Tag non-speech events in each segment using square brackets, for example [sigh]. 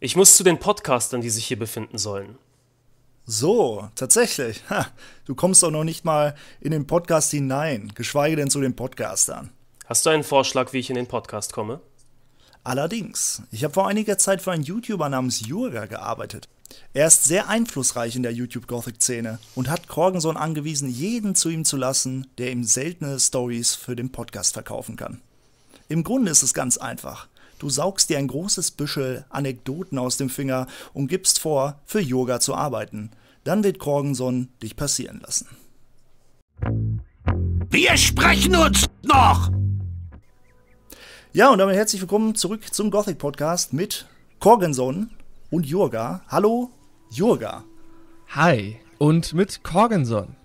Ich muss zu den Podcastern, die sich hier befinden sollen. So, tatsächlich. Ha, du kommst doch noch nicht mal in den Podcast hinein, geschweige denn zu den Podcastern. Hast du einen Vorschlag, wie ich in den Podcast komme? Allerdings, ich habe vor einiger Zeit für einen YouTuber namens Jurga gearbeitet. Er ist sehr einflussreich in der YouTube-Gothic-Szene und hat Corgenson angewiesen, jeden zu ihm zu lassen, der ihm seltene Stories für den Podcast verkaufen kann. Im Grunde ist es ganz einfach. Du saugst dir ein großes Büschel Anekdoten aus dem Finger und gibst vor, für Yoga zu arbeiten. Dann wird Corgenson dich passieren lassen. Wir sprechen uns noch! Ja, und damit herzlich willkommen zurück zum Gothic Podcast mit Corgenson und Jurga. Hallo, Jurga. Hi. Und mit Corgenson.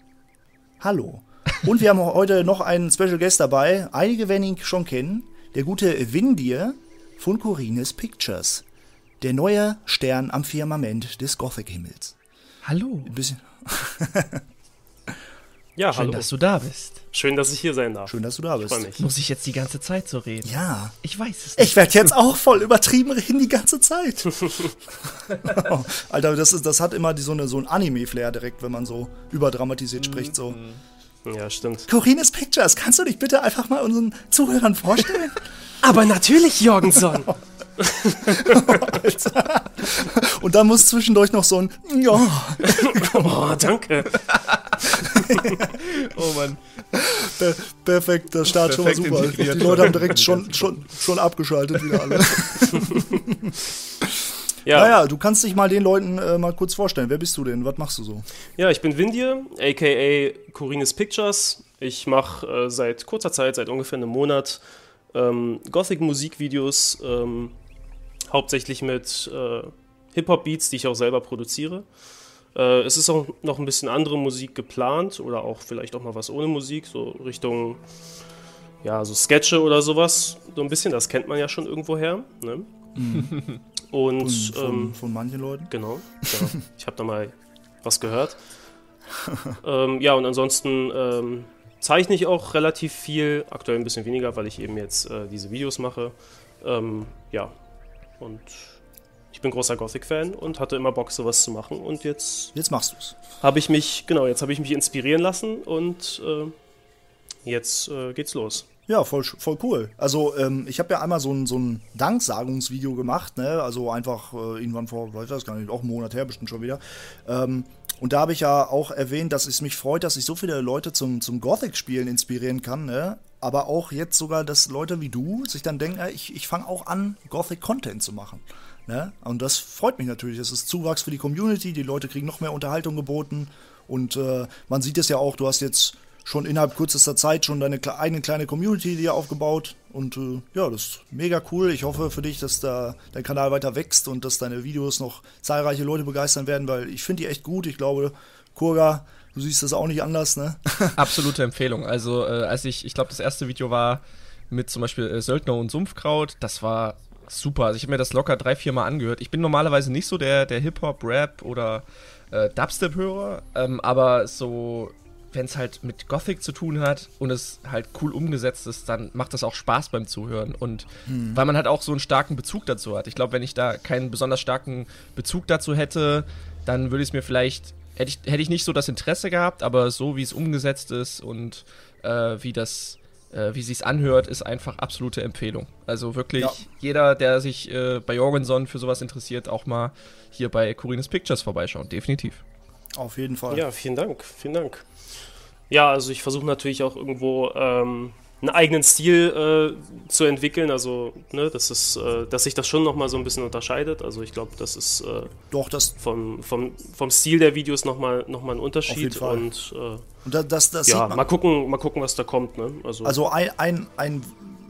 Hallo. Und wir haben [laughs] heute noch einen Special Guest dabei. Einige werden ihn schon kennen. Der gute Windir von Corines Pictures. Der neue Stern am Firmament des Gothic-Himmels. Hallo. Ein bisschen. [laughs] Ja, Schön, hallo. dass du da bist. Schön, dass ich hier sein darf. Schön, dass du da bist. Mich. Muss ich jetzt die ganze Zeit so reden? Ja. Ich weiß es nicht. Ich werde jetzt auch voll übertrieben reden die ganze Zeit. [laughs] [laughs] Alter, das, ist, das hat immer die, so, eine, so ein Anime-Flair direkt, wenn man so überdramatisiert spricht. So. Ja, stimmt. Corines Pictures, kannst du dich bitte einfach mal unseren Zuhörern vorstellen? Aber natürlich, Jorgenson. [laughs] Und dann muss zwischendurch noch so ein Ja. Oh, danke. [laughs] Oh Mann. Per perfekt, der Start schon mal Perfekt super. Die Leute haben direkt schon, schon, schon abgeschaltet wieder alle. [laughs] Ja, Naja, du kannst dich mal den Leuten äh, mal kurz vorstellen. Wer bist du denn? Was machst du so? ja ich bin Windir, aka Corines Pictures. Ich mache äh, seit kurzer Zeit, seit ungefähr einem Monat, ähm, Gothic-Musikvideos, ähm, hauptsächlich mit äh, Hip-Hop-Beats, die ich auch selber produziere. Äh, es ist auch noch ein bisschen andere Musik geplant oder auch vielleicht auch mal was ohne Musik, so Richtung, ja, so Sketche oder sowas. So ein bisschen, das kennt man ja schon irgendwoher. Ne? Und Von, ähm, von manchen Leuten? Genau, genau. ich habe da mal [laughs] was gehört. ähm, ja, und ansonsten ähm, zeichne ich auch relativ viel, aktuell ein bisschen weniger, weil ich eben jetzt äh, diese Videos mache. Ähm, ja, und ich bin großer Gothic-Fan und hatte immer Bock, sowas zu machen. Und jetzt Jetzt machst du's. habe ich mich, genau, jetzt habe ich mich inspirieren lassen und äh, jetzt äh, geht's los. Ja, voll, voll cool. Also, ähm, ich habe ja einmal so ein, so ein Danksagungsvideo gemacht, ne? Also einfach äh, irgendwann vor, weiß ich gar nicht, auch einen Monat her bestimmt schon wieder. Ähm, und da habe ich ja auch erwähnt, dass es mich freut, dass ich so viele Leute zum, zum Gothic-Spielen inspirieren kann, ne? Aber auch jetzt sogar, dass Leute wie du sich dann denken, ich, ich fange auch an, Gothic-Content zu machen. Ne? Und das freut mich natürlich. Es ist Zuwachs für die Community, die Leute kriegen noch mehr Unterhaltung geboten. Und äh, man sieht es ja auch, du hast jetzt schon innerhalb kürzester Zeit schon deine eigene kleine Community dir aufgebaut. Und äh, ja, das ist mega cool. Ich hoffe für dich, dass da dein Kanal weiter wächst und dass deine Videos noch zahlreiche Leute begeistern werden, weil ich finde die echt gut. Ich glaube, Kurga, du siehst das auch nicht anders, ne? [laughs] Absolute Empfehlung. Also, äh, als ich, ich glaube, das erste Video war mit zum Beispiel äh, Söldner und Sumpfkraut, das war super. Also, ich habe mir das locker drei, vier Mal angehört. Ich bin normalerweise nicht so der, der Hip-Hop, Rap oder äh, Dubstep-Hörer, ähm, aber so, wenn es halt mit Gothic zu tun hat und es halt cool umgesetzt ist, dann macht das auch Spaß beim Zuhören. Und weil man halt auch so einen starken Bezug dazu hat. Ich glaube, wenn ich da keinen besonders starken Bezug dazu hätte, dann würde ich es mir vielleicht, hätte ich, hätte ich nicht so das Interesse gehabt, aber so wie es umgesetzt ist und äh, wie das, äh, wie sich's anhört, ist einfach absolute Empfehlung. Also wirklich Ja. jeder, der sich äh, bei Jorgenson für sowas interessiert, auch mal hier bei Corines Pictures vorbeischauen. Definitiv. Auf jeden Fall. Ja, vielen Dank, vielen Dank. Ja, also ich versuche natürlich auch irgendwo ähm, einen eigenen Stil äh, zu entwickeln, also ne, das ist, äh, dass sich das schon nochmal so ein bisschen unterscheidet. Also ich glaube, das ist äh, Doch, das, vom, vom, vom Stil der Videos nochmal noch mal ein jeden Unterschied Fall. und äh, und das, das, das ja, man. mal gucken, mal gucken, was da kommt. Ne? Also, Also ein, ein, ein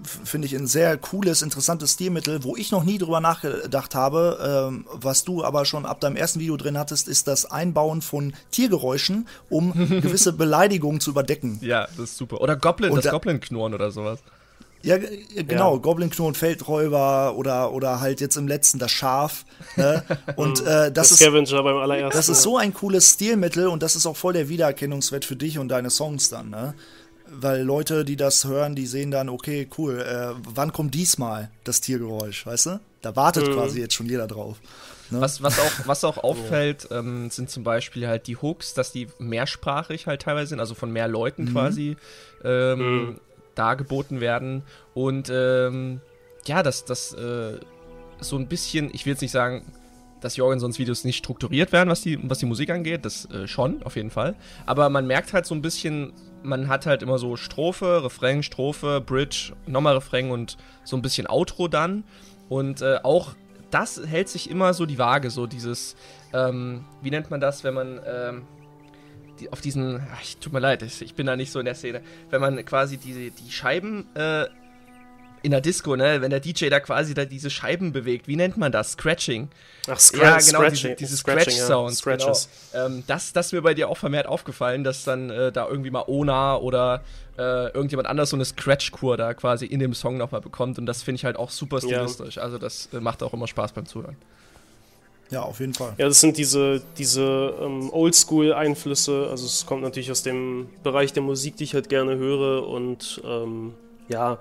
finde ich, ein sehr cooles, interessantes Stilmittel, wo ich noch nie drüber nachgedacht habe, ähm, was du aber schon ab deinem ersten Video drin hattest, ist das Einbauen von Tiergeräuschen, um [laughs] gewisse Beleidigungen zu überdecken. Ja, das ist super. Oder Goblin, Und das da- Goblin-Knurren oder sowas. Ja, genau, Ja. Goblin Knurren, Feldräuber oder, oder halt jetzt im letzten das Schaf. Ne? [laughs] Und äh, das, das ist, Scavenger beim allerersten. das ist so ein cooles Stilmittel und das ist auch voll der Wiedererkennungswert für dich und deine Songs dann, ne? Weil Leute, die das hören, die sehen dann, okay, cool, äh, wann kommt diesmal das Tiergeräusch, weißt du? Da wartet mhm. quasi jetzt schon jeder drauf. Ne? Was, was, auch, [laughs] was auch auffällt, ähm, sind zum Beispiel halt die Hooks, dass die mehrsprachig halt teilweise sind, also von mehr Leuten mhm. quasi ähm, mhm. dargeboten werden. Und ähm, ja, dass das äh, so ein bisschen, ich will jetzt nicht sagen, dass Jorgensons Videos nicht strukturiert werden, was die, was die Musik angeht, das äh, schon, auf jeden Fall. Aber man merkt halt so ein bisschen, man hat halt immer so Strophe, Refrain, Strophe, Bridge, nochmal Refrain und so ein bisschen Outro dann. Und äh, auch das hält sich immer so die Waage, so dieses, ähm, wie nennt man das, wenn man ähm, die, auf diesen, ach, tut mir leid, ich bin da nicht so in der Szene, wenn man quasi die, die Scheiben äh, in der Disco, ne, wenn der DJ da quasi da diese Scheiben bewegt, wie nennt man das? Scratching. Ach, Scra ja, genau, Scratching. diese, diese Scratch-Sounds. Ja. Genau. Ähm, das, das ist mir bei dir auch vermehrt aufgefallen, dass dann äh, da irgendwie mal Ona oder äh, irgendjemand anders so eine Scratch-Kur da quasi in dem Song nochmal bekommt und das finde ich halt auch super stilistisch. Ja. Also das äh, macht auch immer Spaß beim Zuhören. Ja, auf jeden Fall. Ja, das sind diese, diese ähm, Oldschool-Einflüsse. Also es kommt natürlich aus dem Bereich der Musik, die ich halt gerne höre und ähm, ja,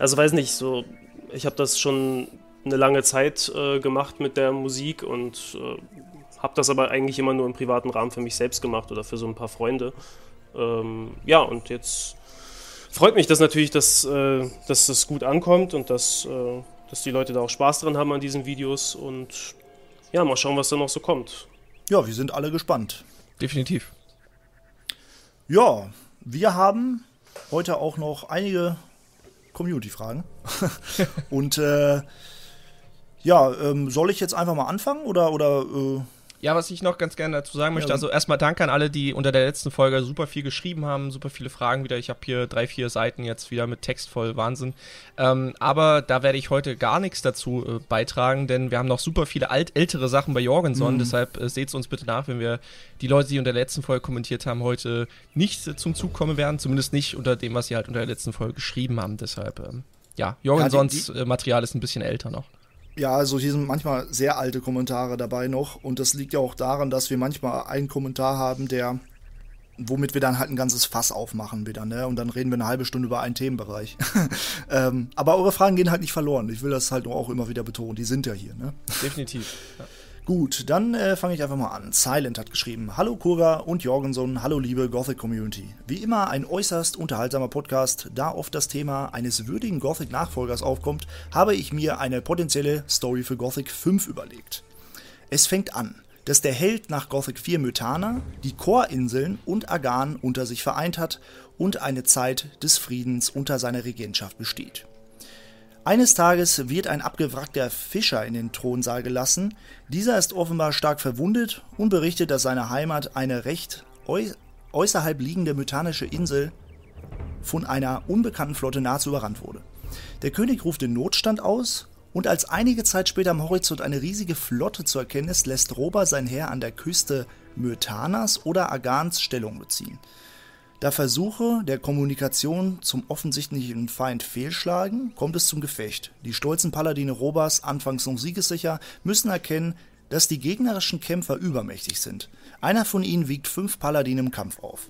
also weiß nicht, so, ich habe das schon eine lange Zeit äh, gemacht mit der Musik und äh, habe das aber eigentlich immer nur im privaten Rahmen für mich selbst gemacht oder für so ein paar Freunde. Ähm, ja, und jetzt freut mich das natürlich, dass, äh, dass das gut ankommt und dass, äh, dass die Leute da auch Spaß dran haben an diesen Videos und ja, mal schauen, was da noch so kommt. Ja, wir sind alle gespannt. Definitiv. Ja, wir haben heute auch noch einige Community-Fragen. [laughs] und äh, ja, ähm, soll ich jetzt einfach mal anfangen oder, oder äh ja, was ich noch ganz gerne dazu sagen möchte, ja, also erstmal danke an alle, die unter der letzten Folge super viel geschrieben haben, super viele Fragen wieder. Ich habe hier drei, vier Seiten jetzt wieder mit Text voll, Wahnsinn. Ähm, aber da werde ich heute gar nichts dazu äh, beitragen, denn wir haben noch super viele alt, ältere Sachen bei Jorgenson. Mhm. Deshalb äh, seht es uns bitte nach, wenn wir die Leute, die unter der letzten Folge kommentiert haben, heute nicht äh, zum Zug kommen werden. Zumindest nicht unter dem, was sie halt unter der letzten Folge geschrieben haben. Deshalb, ähm, ja, Jorgensons ja, äh, Material ist ein bisschen älter noch. Ja, also hier sind manchmal sehr alte Kommentare dabei noch und das liegt ja auch daran, dass wir manchmal einen Kommentar haben, der womit wir dann halt ein ganzes Fass aufmachen wieder, ne? Und dann reden wir eine halbe Stunde über einen Themenbereich. [laughs] ähm, aber eure Fragen gehen halt nicht verloren. Ich will das halt auch immer wieder betonen. Die sind ja hier, ne? Definitiv. Ja. Gut, dann äh, fange ich einfach mal an. Silent hat geschrieben: Hallo Kurva und Jorgenson, hallo liebe Gothic Community. Wie immer ein äußerst unterhaltsamer Podcast. Da oft das Thema eines würdigen Gothic-Nachfolgers aufkommt, habe ich mir eine potenzielle Story für Gothic 5 überlegt. Es fängt an, dass der Held nach Gothic 4 Mythana die Chorinseln und Agan unter sich vereint hat und eine Zeit des Friedens unter seiner Regentschaft besteht. Eines Tages wird ein abgewrackter Fischer in den Thronsaal gelassen. Dieser ist offenbar stark verwundet und berichtet, dass seine Heimat, eine recht äußerhalb liegende mythanische Insel, von einer unbekannten Flotte nahezu überrannt wurde. Der König ruft den Notstand aus und als einige Zeit später am Horizont eine riesige Flotte zu erkennen ist, lässt Roba sein Heer an der Küste Myrtanas oder Agans Stellung beziehen. Da Versuche der Kommunikation zum offensichtlichen Feind fehlschlagen, kommt es zum Gefecht. Die stolzen Paladine Robas, anfangs noch siegessicher, müssen erkennen, dass die gegnerischen Kämpfer übermächtig sind. Einer von ihnen wiegt fünf Paladine im Kampf auf.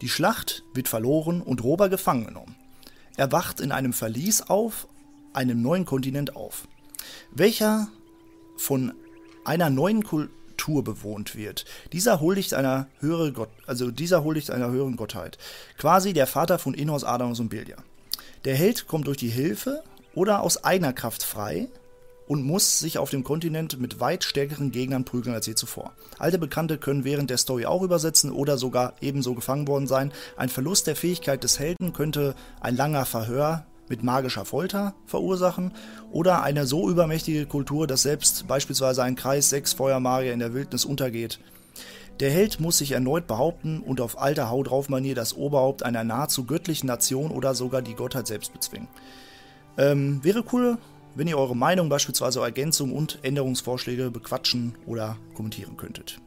Die Schlacht wird verloren und Roba gefangen genommen. Er wacht in einem Verlies auf, einem neuen Kontinent auf, welcher von einer neuen Kultur Kultur bewohnt wird. Dieser huldigt einer höheren Gott, also dieser huldigt einer höheren Gottheit. Quasi der Vater von Inhos, Adams und Bilja. Der Held kommt durch die Hilfe oder aus eigener Kraft frei und muss sich auf dem Kontinent mit weit stärkeren Gegnern prügeln als je zuvor. Alte Bekannte können während der Story auch übersetzen oder sogar ebenso gefangen worden sein. Ein Verlust der Fähigkeit des Helden könnte ein langer Verhör mit magischer Folter verursachen oder eine so übermächtige Kultur, dass selbst beispielsweise ein Kreis sechs Feuermagier in der Wildnis untergeht. Der Held muss sich erneut behaupten und auf alte Haut drauf Manier das Oberhaupt einer nahezu göttlichen Nation oder sogar die Gottheit selbst bezwingen. Ähm, wäre cool, wenn ihr eure Meinung, beispielsweise Ergänzungen und Änderungsvorschläge bequatschen oder kommentieren könntet.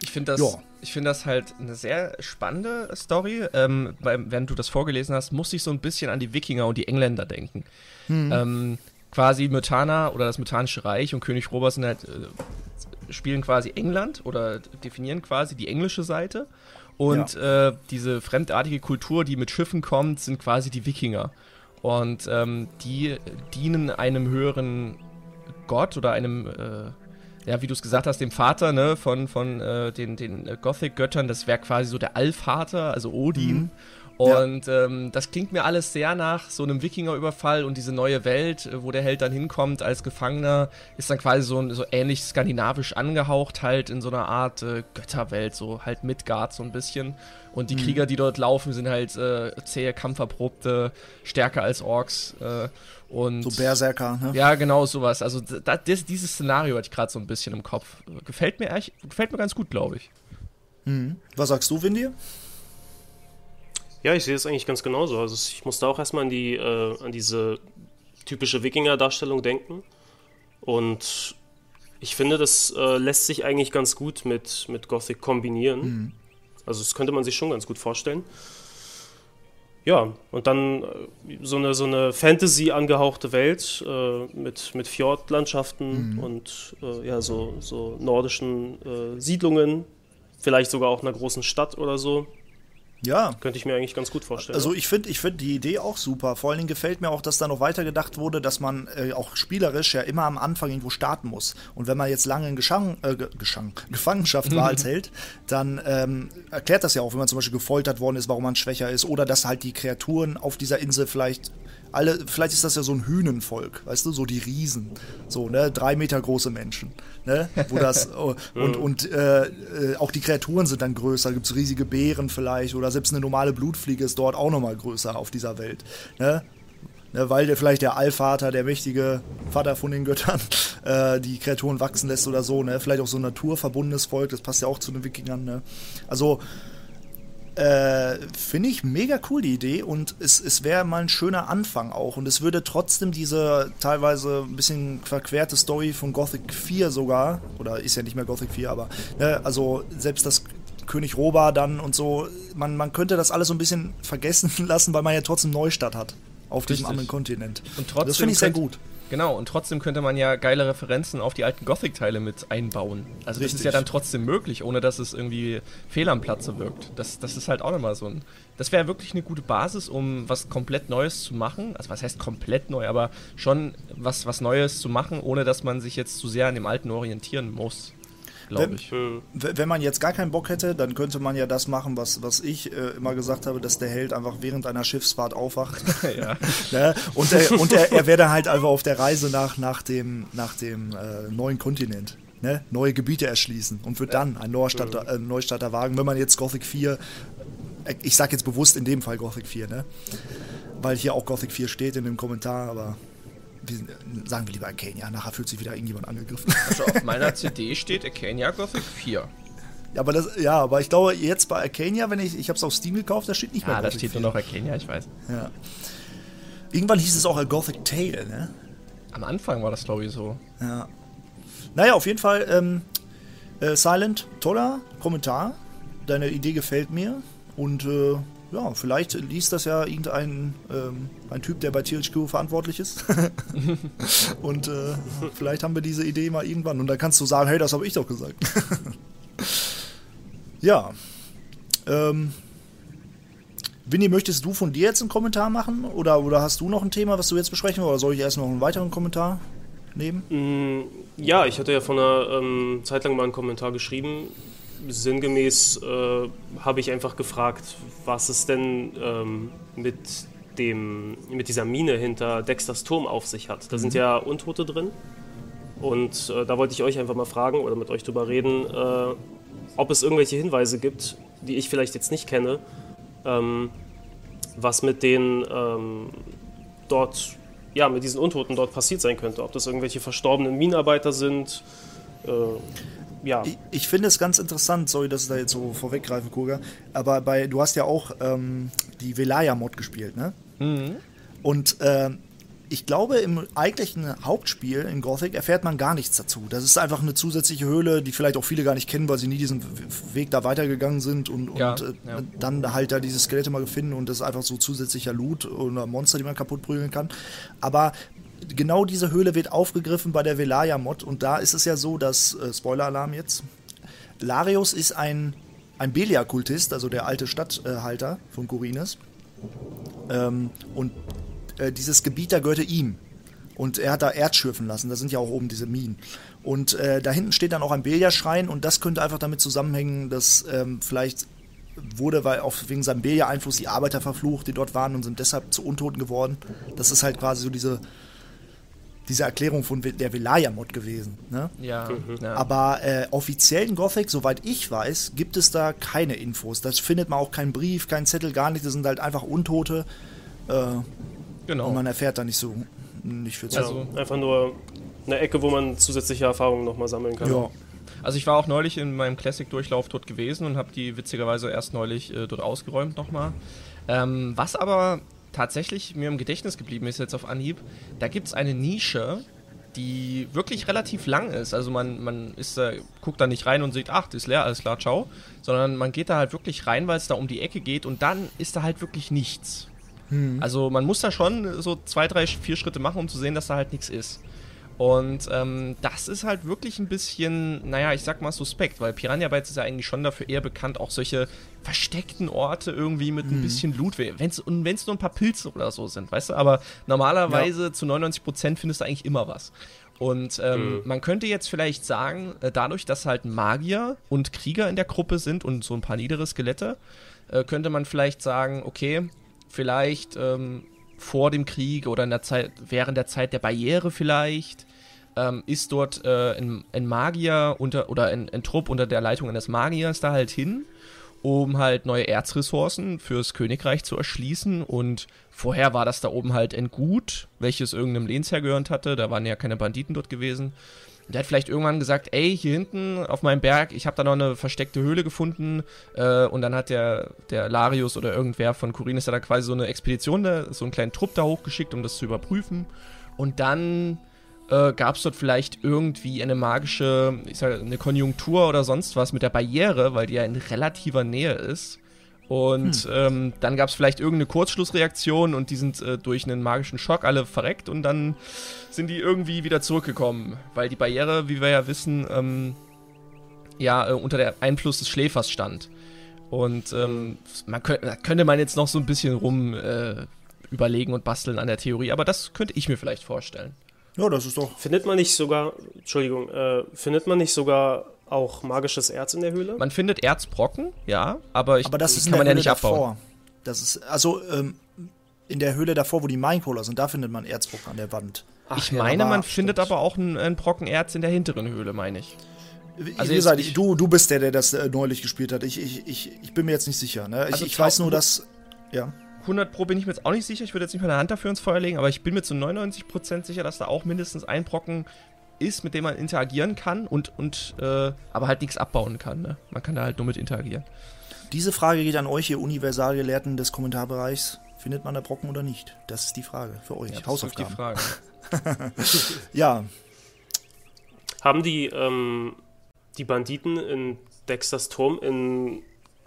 Ich finde das, find das halt eine sehr spannende Story. Ähm, weil, während du das vorgelesen hast, musste ich so ein bisschen an die Wikinger und die Engländer denken. Hm. Ähm, quasi Mythana oder das Mythanische Reich und König Robert sind halt, äh, spielen quasi England oder definieren quasi die englische Seite. Und ja. äh, diese fremdartige Kultur, die mit Schiffen kommt, sind quasi die Wikinger. Und ähm, die dienen einem höheren Gott oder einem, äh, ja, wie du es gesagt hast, dem Vater ne, von, von äh, den, den Gothic-Göttern. Das wäre quasi so der Allvater, also Odin. Mhm. Und ja. ähm, das klingt mir alles sehr nach so einem Wikingerüberfall und diese neue Welt, äh, wo der Held dann hinkommt als Gefangener, ist dann quasi so, so ähnlich skandinavisch angehaucht, halt in so einer Art äh, Götterwelt, so halt Midgard so ein bisschen. Und die mhm. Krieger, die dort laufen, sind halt äh, zähe, kampferprobte, stärker als Orks. Äh, und so Berserker, ne? Ja, genau sowas. Also das, dieses Szenario hatte ich gerade so ein bisschen im Kopf. Gefällt mir, gefällt mir ganz gut, glaube ich. Mhm. Was sagst du, Windy? Ja, ich sehe es eigentlich ganz genauso. Also ich musste auch erstmal an, die, äh, an diese typische Wikinger-Darstellung denken. Und ich finde, das äh, lässt sich eigentlich ganz gut mit, mit Gothic kombinieren. Mhm. Also das könnte man sich schon ganz gut vorstellen. Ja, und dann äh, so eine, so eine Fantasy angehauchte Welt äh, mit, mit Fjordlandschaften mhm. und äh, ja, so, so nordischen Siedlungen, vielleicht sogar auch einer großen Stadt oder so. Ja. Könnte ich mir eigentlich ganz gut vorstellen. Also ich finde ich find die Idee auch super. Vor allen Dingen gefällt mir auch, dass da noch weiter gedacht wurde, dass man äh, auch spielerisch ja immer am Anfang irgendwo starten muss. Und wenn man jetzt lange in Geschang, äh, Geschang, [laughs] Gefangenschaft war als [laughs] Held, dann ähm, erklärt das ja auch, wenn man zum Beispiel gefoltert worden ist, warum man schwächer ist. Oder dass halt die Kreaturen auf dieser Insel vielleicht alle, vielleicht ist das ja so ein Hünenvolk, weißt du, so die Riesen, so, ne, drei Meter große Menschen, ne, wo das, oh, [laughs] und, und äh, äh, auch die Kreaturen sind dann größer, gibt es riesige Bären vielleicht, oder selbst eine normale Blutfliege ist dort auch nochmal größer auf dieser Welt, ne, ne weil der, vielleicht der Allvater, der mächtige Vater von den Göttern, [laughs] äh, die Kreaturen wachsen lässt oder so, ne, vielleicht auch so ein naturverbundenes Volk, das passt ja auch zu den Wikingern, ne, also, äh, Finde ich mega cool, die Idee. Und es, es wäre mal ein schöner Anfang auch. Und es würde trotzdem diese teilweise ein bisschen verquerte Story von Gothic 4 sogar, oder ist ja nicht mehr Gothic 4, aber, ne, also selbst das König Roba dann und so, man, man könnte das alles so ein bisschen vergessen [laughs] lassen, weil man ja trotzdem Neustadt hat auf Richtig. diesem anderen Kontinent. Und trotzdem das finde ich sehr gut. Genau, und trotzdem könnte man ja geile Referenzen auf die alten Gothic-Teile mit einbauen. Also Richtig. das ist ja dann trotzdem möglich, ohne dass es irgendwie fehl am Platze wirkt. Das, das ist halt auch nochmal so ein... Das wäre wirklich eine gute Basis, um was komplett Neues zu machen. Also was heißt komplett neu, aber schon was, was Neues zu machen, ohne dass man sich jetzt zu sehr an dem Alten orientieren muss glaube ich. Wenn man jetzt gar keinen Bock hätte, dann könnte man ja das machen, was, was ich äh, immer gesagt habe, dass der Held einfach während einer Schiffsfahrt aufwacht. [laughs] ja. [laughs] ne? Und, er, und er, er wäre dann halt einfach auf der Reise nach, nach dem, nach dem äh, neuen Kontinent. Ne? Neue Gebiete erschließen und wird dann ein Neustadter, äh, Neustarter wagen, wenn man jetzt Gothic 4, äh, ich sage jetzt bewusst in dem Fall Gothic 4, ne? weil hier auch Gothic 4 steht in dem Kommentar, aber sagen wir lieber Arcania, nachher fühlt sich wieder irgendjemand angegriffen. Also auf meiner [laughs] CD steht Arcania Gothic 4. Ja, aber das, ja, aber ich glaube jetzt bei Arcania, wenn ich, ich habe es auf Steam gekauft, da steht nicht mehr. Ah, da steht 4. nur noch Arcania, ich weiß. Ja. Irgendwann hieß es auch A Gothic Tale, ne? Am Anfang war das glaube ich so. Ja. Naja, auf jeden Fall, ähm, äh, Silent, toller Kommentar. Deine Idee gefällt mir. Und äh, ja, vielleicht liest das ja irgendein ähm, ein Typ, der bei THQ verantwortlich ist. [laughs] und äh, vielleicht haben wir diese Idee mal irgendwann. Und dann kannst du sagen, hey, das habe ich doch gesagt. [laughs] ja. Ähm, Winnie, möchtest du von dir jetzt einen Kommentar machen? Oder, oder hast du noch ein Thema, was du jetzt besprechen willst? Oder soll ich erst noch einen weiteren Kommentar nehmen? Mm, ja, ich hatte ja vor einer ähm, Zeit lang mal einen Kommentar geschrieben sinngemäß äh, habe ich einfach gefragt, was es denn ähm, mit, dem, mit dieser Mine hinter Dexters Turm auf sich hat. Da mhm. sind ja Untote drin. Und äh, da wollte ich euch einfach mal fragen oder mit euch drüber reden, äh, ob es irgendwelche Hinweise gibt, die ich vielleicht jetzt nicht kenne, ähm, was mit den ähm, dort, ja, mit diesen Untoten dort passiert sein könnte. Ob das irgendwelche verstorbenen Minenarbeiter sind. Äh, ja. Ich, ich finde es ganz interessant, sorry, dass ich da jetzt so vorweggreife, Kurga, aber bei, du hast ja auch ähm, die Velaya-Mod gespielt, ne? Mhm. Und äh, ich glaube, im eigentlichen Hauptspiel in Gothic erfährt man gar nichts dazu. Das ist einfach eine zusätzliche Höhle, die vielleicht auch viele gar nicht kennen, weil sie nie diesen Weg da weitergegangen sind und, ja, und äh, ja. dann halt da diese Skelette mal finden und das ist einfach so zusätzlicher Loot oder Monster, die man kaputt prügeln kann. Aber genau diese Höhle wird aufgegriffen bei der Velaya-Mod und da ist es ja so, dass, äh, Spoiler-Alarm jetzt, Larius ist ein, ein Belia-Kultist, also der alte Stadthalter von Corines. Ähm, und äh, dieses Gebiet da gehörte ihm. Und er hat da Erz schürfen lassen. Da sind ja auch oben diese Minen. Und äh, da hinten steht dann auch ein Belia-Schrein. Und das könnte einfach damit zusammenhängen, dass ähm, vielleicht wurde, weil auch wegen seinem Belia-Einfluss die Arbeiter verflucht, die dort waren und sind deshalb zu Untoten geworden. Das ist halt quasi so diese, diese Erklärung von der Velaya-Mod gewesen. Ne? Ja, ja. Aber äh, offiziellen Gothic, soweit ich weiß, gibt es da keine Infos. Das findet man auch keinen Brief, keinen Zettel, gar nicht. Das sind halt einfach Untote. Äh, genau. Und man erfährt da nicht so nicht viel zu. Also einfach nur eine Ecke, wo man zusätzliche Erfahrungen nochmal sammeln kann. ja. Also ich war auch neulich in meinem Classic-Durchlauf dort gewesen und habe die witzigerweise erst neulich äh, dort ausgeräumt nochmal. Ähm, was aber tatsächlich mir im Gedächtnis geblieben ist jetzt auf Anhieb, da gibt es eine Nische, die wirklich relativ lang ist. Also man, man ist, äh, guckt da nicht rein und sieht, ach, das ist leer, alles klar, ciao. Sondern man geht da halt wirklich rein, weil es da um die Ecke geht und dann ist da halt wirklich nichts. Also man muss da schon so zwei, drei, vier Schritte machen, um zu sehen, dass da halt nichts ist. Und ähm, das ist halt wirklich ein bisschen, naja, ich sag mal suspekt, weil Piranha Bytes ist ja eigentlich schon dafür eher bekannt, auch solche versteckten Orte irgendwie mit ein bisschen Loot, wenn's, und wenn es nur ein paar Pilze oder so sind, weißt du, aber normalerweise zu 99% findest du eigentlich immer was. Und ähm, Mhm. man könnte jetzt vielleicht sagen, äh, dadurch, dass halt Magier und Krieger in der Gruppe sind und so ein paar niedere Skelette, äh, könnte man vielleicht sagen, okay, vielleicht ähm, vor dem Krieg oder in der Zeit, während der Zeit der Barriere vielleicht, ähm, ist dort äh, ein, ein Magier unter, oder ein, ein Trupp unter der Leitung eines Magiers da halt hin, um halt neue Erzressourcen fürs Königreich zu erschließen. Und vorher war das da oben halt ein Gut, welches irgendeinem Lehnsherr gehört hatte. Da waren ja keine Banditen dort gewesen. Und der hat vielleicht irgendwann gesagt, ey, hier hinten auf meinem Berg, ich habe da noch eine versteckte Höhle gefunden. Äh, und dann hat der, der Larius oder irgendwer von Kurinis da quasi so eine Expedition, da, so einen kleinen Trupp da hochgeschickt, um das zu überprüfen. Und dann äh, gab es dort vielleicht irgendwie eine magische, ich sage, eine Konjunktur oder sonst was mit der Barriere, weil die ja in relativer Nähe ist. Und ähm, dann gab es vielleicht irgendeine Kurzschlussreaktion und die sind äh, durch einen magischen Schock alle verreckt und dann sind die irgendwie wieder zurückgekommen, weil die Barriere, wie wir ja wissen, ähm, ja äh, unter der Einfluss des Schläfers stand. Und ähm, man könnte, da könnte man jetzt noch so ein bisschen rum äh, überlegen und basteln an der Theorie, aber das könnte ich mir vielleicht vorstellen. Ja, das ist doch. Findet man nicht sogar, Entschuldigung, äh, findet man nicht sogar auch magisches Erz in der Höhle? Man findet Erzbrocken, ja, aber, ich, Aber das ist kann man ja nicht abbauen. davor. Das ist, also ähm, in der Höhle davor, wo die Minecola sind, da findet man Erzbrocken an der Wand. Ich ja, meine, man stimmt. findet aber auch einen, einen Brocken Erz in der hinteren Höhle, meine ich. Wie Also wie gesagt, ich- du, du bist der, der das äh, neulich gespielt hat. Ich, ich, ich, ich bin mir jetzt nicht sicher. Ne? Ich, Also ich weiß nur, dass. Ja. 100 Pro bin ich mir jetzt auch nicht sicher, ich würde jetzt nicht meine Hand dafür ins Feuer legen, aber ich bin mir zu 99% sicher, dass da auch mindestens ein Brocken ist, mit dem man interagieren kann und, und äh, aber halt nichts abbauen kann. Ne? Man kann da halt nur mit interagieren. Diese Frage geht an euch, ihr Universalgelehrten des Kommentarbereichs. Findet man da Brocken oder nicht? Das ist die Frage für euch. Ja, das Hausaufgaben. ist die Frage. [laughs] Ja, Haben die, ähm, die Banditen in Dexters Turm in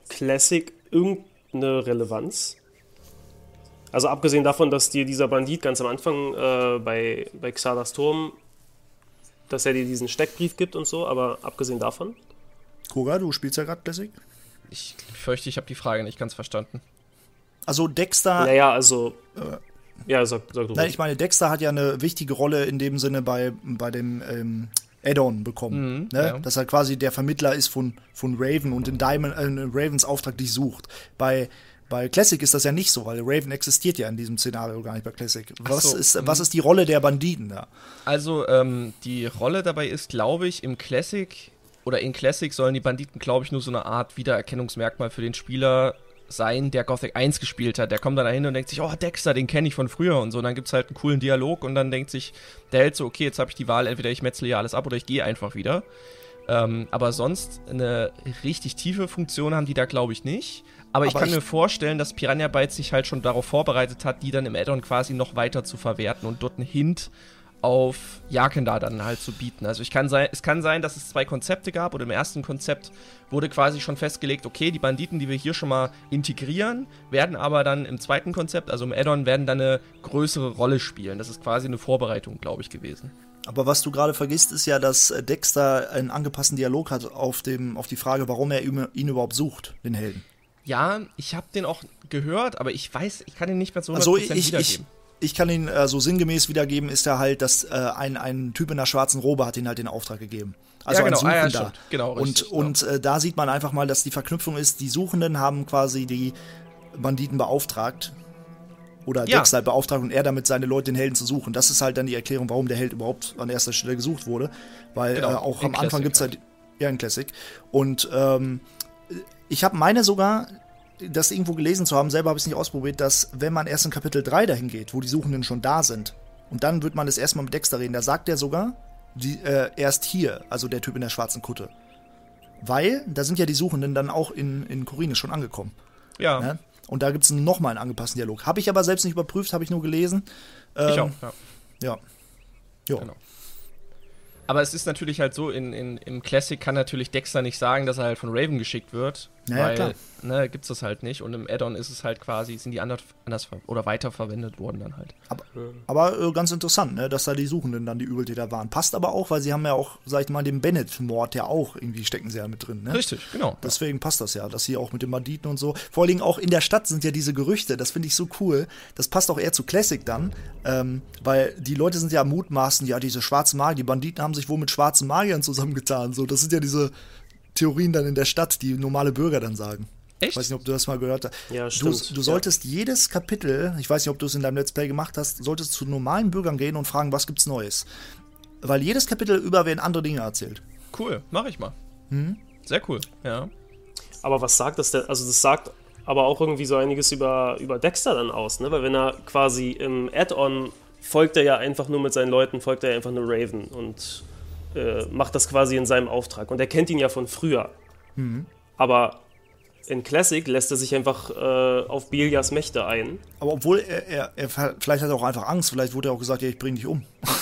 Classic irgendeine Relevanz? Also abgesehen davon, dass dir dieser Bandit ganz am Anfang äh, bei, bei Xardas Turm, dass er dir diesen Steckbrief gibt und so, aber abgesehen davon? Koga, du spielst ja gerade Classic. Ich fürchte, ich habe die Frage nicht ganz verstanden. Also Dexter, Naja, also. ja, sag, sag du. nein, ich meine, Dexter hat ja eine wichtige Rolle in dem Sinne bei, bei dem ähm, Add-on bekommen. Mhm, ne? ja. Dass er quasi der Vermittler ist von, von Raven und in Diamond, äh, in Ravens Auftrag dich sucht. Bei, bei Classic ist das ja nicht so, weil Raven existiert ja in diesem Szenario gar nicht bei Classic. Was, so, ist, mhm. was ist die Rolle der Banditen da? Also, ähm, die Rolle dabei ist, glaube ich, im Classic oder in Classic sollen die Banditen, glaube ich, nur so eine Art Wiedererkennungsmerkmal für den Spieler sein, der Gothic 1 gespielt hat. Der kommt dann dahin und denkt sich, oh, Dexter, den kenne ich von früher und so. Und dann gibt es halt einen coolen Dialog und dann denkt sich der Held so, okay, jetzt habe ich die Wahl, entweder ich metzle hier alles ab oder ich gehe einfach wieder. Ähm, aber sonst eine richtig tiefe Funktion haben die da, glaube ich, nicht. Aber, ich Aber kann ich- mir vorstellen, dass Piranha Bytes sich halt schon darauf vorbereitet hat, die dann im Add-on quasi noch weiter zu verwerten und dort einen Hint auf Jakenda dann halt zu bieten. Also ich kann sein, es kann sein, dass es zwei Konzepte gab und im ersten Konzept wurde quasi schon festgelegt, okay, die Banditen, die wir hier schon mal integrieren, werden aber dann im zweiten Konzept, also im Add-on, werden dann eine größere Rolle spielen. Das ist quasi eine Vorbereitung, glaube ich, gewesen. Aber was du gerade vergisst, ist ja, dass äh, Dexter einen angepassten Dialog hat auf, dem, auf die Frage, warum er ihn überhaupt sucht, den Helden. Ja, ich habe den auch gehört, aber ich weiß, ich kann ihn nicht mehr so 100% Also ich, ich, wiedergeben. ich kann ihn äh, so sinngemäß wiedergeben, ist er halt, dass äh, ein, ein Typ in einer schwarzen Robe hat ihn halt den Auftrag gegeben. Also Ja, genau. ein Ah, ja, Suchender. stimmt. Genau, und richtig, und äh, da sieht man einfach mal, dass die Verknüpfung ist, die Suchenden haben quasi die Banditen beauftragt. Oder Ja. Dexter beauftragt und er damit seine Leute, den Helden zu suchen. Das ist halt dann die Erklärung, warum der Held überhaupt an erster Stelle gesucht wurde. Weil Genau, äh, auch am Anfang Classic gibt es halt. Ja, in Classic. Und ähm, ich habe meine sogar, das irgendwo gelesen zu haben, selber habe ich es nicht ausprobiert, dass wenn man erst in Kapitel 3 dahin geht, wo die Suchenden schon da sind, und dann wird man das erstmal mit Dexter reden, da sagt er sogar, die, äh, erst hier, also der Typ in der schwarzen Kutte. Weil, da sind ja die Suchenden dann auch in, in Korine schon angekommen. Ja, Ne? Und da gibt es nochmal einen angepassten Dialog. Habe ich aber selbst nicht überprüft, habe ich nur gelesen. ich Ähm, auch. Ja. Ja. Ja. Genau. Aber es ist natürlich halt so, in, in, im Classic kann natürlich Dexter nicht sagen, dass er halt von Raven geschickt wird. Naja, weil, klar. ne, gibt's das halt nicht. Und im Add-on ist es halt quasi, sind die anders, anders ver oder weiter verwendet worden dann halt. Aber, aber äh, ganz interessant, ne, dass da die Suchenden dann die Übeltäter waren. Passt aber auch, weil sie haben ja auch, sag ich mal, den Bennett-Mord ja auch irgendwie stecken sie ja mit drin. Ne? Richtig, genau. Deswegen passt das ja, dass sie auch mit den Banditen und so. Vor allen Dingen auch in der Stadt sind ja diese Gerüchte. Das finde ich so cool. Das passt auch eher zu Classic dann, ähm, weil die Leute sind ja mutmaßen, ja, diese schwarzen Magier, die Banditen haben sich wohl mit schwarzen Magiern zusammengetan. So, das sind ja diese Theorien dann in der Stadt, die normale Bürger dann sagen. Echt? Ich weiß nicht, ob du das mal gehört hast. Ja, du, stimmt. du solltest jedes Kapitel, ich weiß nicht, ob du es in deinem Let's Play gemacht hast, solltest zu normalen Bürgern gehen und fragen, was gibt's Neues. Weil jedes Kapitel über werden andere Dinge erzählt. Cool, mache ich mal. Hm? Sehr cool, ja. Aber was sagt das denn? Also das sagt aber auch irgendwie so einiges über, über Dexter dann aus, ne? Weil wenn er quasi im Add-on folgt er ja einfach nur mit seinen Leuten, folgt er ja einfach nur Raven und äh, macht das quasi in seinem Auftrag. Und er kennt ihn ja von früher. Aber in Classic lässt er sich einfach äh, auf Bilias Mächte ein. Aber obwohl er, er, er vielleicht hat er auch einfach Angst, vielleicht wurde er auch gesagt, ja, ich bring dich um. [laughs]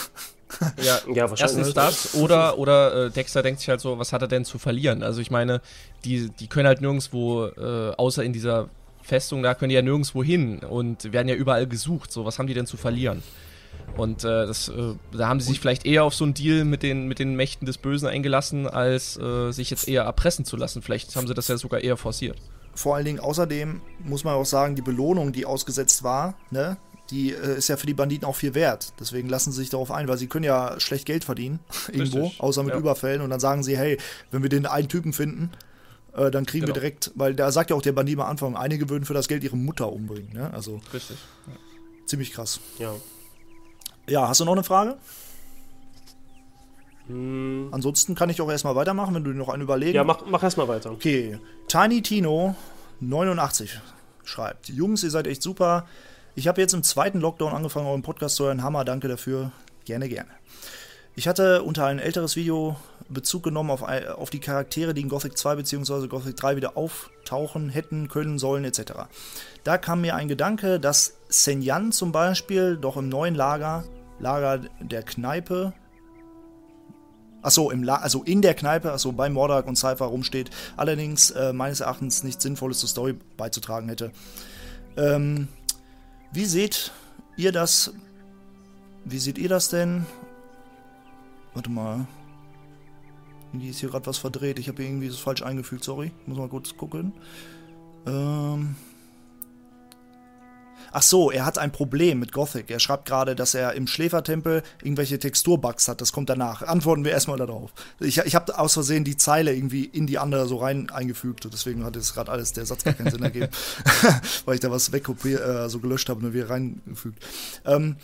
Ja, Ja, wahrscheinlich. Erstens das oder, oder äh, Dexter denkt sich halt so, was hat er denn zu verlieren? Also ich meine, die, die können halt nirgendwo, äh, außer in dieser Festung, da können die ja nirgendwo hin und werden ja überall gesucht. So, was haben die denn zu verlieren? Und äh, das, äh, da haben sie sich vielleicht eher auf so einen Deal mit den, mit den Mächten des Bösen eingelassen, als äh, sich jetzt eher erpressen zu lassen. Vielleicht haben sie das ja sogar eher forciert. Vor allen Dingen außerdem muss man auch sagen, die Belohnung, die ausgesetzt war, ne, die äh, ist ja für die Banditen auch viel wert. Deswegen lassen sie sich darauf ein, weil sie können ja schlecht Geld verdienen, [laughs] irgendwo, Richtig, außer mit ja. Überfällen. Und dann sagen sie, hey, wenn wir den einen Typen finden, äh, dann kriegen wir Genau. direkt, weil da sagt ja auch der Bandit am Anfang, einige würden für das Geld ihre Mutter umbringen. Ne? Also Richtig. ziemlich krass. Ja. Ja, hast du noch eine Frage? Hm, Ansonsten kann ich auch erstmal weitermachen, wenn du dir noch einen überlegen. ja, mach, mach erstmal weiter. Okay, Tiny Tino 89 schreibt: Jungs, ihr seid echt super. Ich habe jetzt im zweiten Lockdown angefangen, euren Podcast zu hören. Hammer, danke dafür. Gerne, gerne. Ich hatte unter ein älteres Video Bezug genommen auf, auf die Charaktere, die in Gothic 2 bzw. Gothic 3 wieder auftauchen hätten, können, sollen, etc. Da kam mir ein Gedanke, dass Senyan zum Beispiel doch im neuen Lager, Lager der Kneipe, Achso, im La also in der Kneipe, also bei Mordak und Cypher rumsteht, allerdings äh, meines Erachtens nichts Sinnvolles zur Story beizutragen hätte. Ähm, wie seht ihr das? Wie seht ihr das denn? Warte mal. Irgendwie ist hier gerade was verdreht. Ich habe irgendwie das falsch eingefügt, sorry. Muss mal kurz gucken. Ähm. Ach so, er hat ein Problem mit Gothic. Er schreibt gerade, dass er im Schläfertempel irgendwelche Texturbugs hat. Das kommt danach. Antworten wir erstmal darauf. Ich, ich habe aus Versehen die Zeile irgendwie in die andere so rein eingefügt. Deswegen hat es gerade alles, der Satz gar keinen Sinn ergeben. [laughs] [laughs] Weil ich da was wegkopiert, äh, so gelöscht habe und wieder reingefügt. Ähm,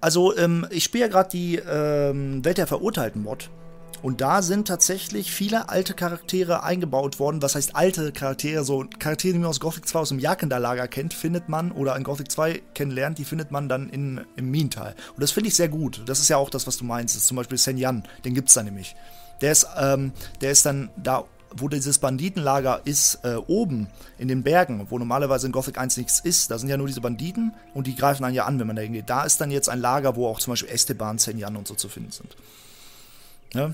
also, ähm, ich spiele ja gerade die ähm, Welt der Verurteilten Mod. Und da sind tatsächlich viele alte Charaktere eingebaut worden. Was heißt alte Charaktere? So Charaktere, die man aus Gothic 2 aus dem Jakenda-Lager kennt, findet man oder in Gothic 2 kennenlernt, die findet man dann in, im Minental. Und das finde ich sehr gut. Das ist ja auch das, was du meinst. Das ist zum Beispiel Senyan, den gibt's da nämlich. Der ist, ähm, der ist dann da, wo dieses Banditenlager ist, äh, oben in den Bergen, wo normalerweise in Gothic 1 nichts ist. Da sind ja nur diese Banditen und die greifen einen ja an, wenn man da hingeht. Da ist dann jetzt ein Lager, wo auch zum Beispiel Esteban, Senyan und so zu finden sind. Ja?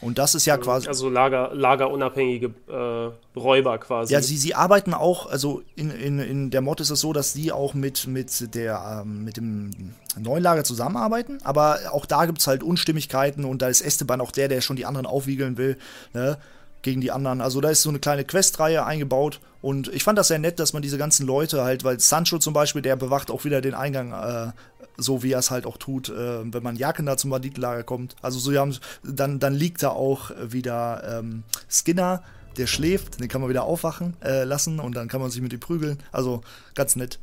Und das ist ja quasi. Also Lager, lagerunabhängige äh, Räuber quasi. Ja, sie, sie arbeiten auch, also in, in, in der Mod ist es so, dass sie auch mit, mit, der, ähm, mit dem neuen Lager zusammenarbeiten, aber auch da gibt es halt Unstimmigkeiten und da ist Esteban auch der, der schon die anderen aufwiegeln will. Ne? gegen die anderen. Also da ist so eine kleine Questreihe eingebaut und ich fand das sehr nett, dass man diese ganzen Leute halt, weil Sancho zum Beispiel, der bewacht auch wieder den Eingang, äh, so wie er es halt auch tut, äh, wenn man Jaken da zum Banditenlager kommt. Also so haben dann dann liegt da auch wieder ähm, Skinner, der schläft, den kann man wieder aufwachen äh, lassen und dann kann man sich mit ihm prügeln. Also ganz nett.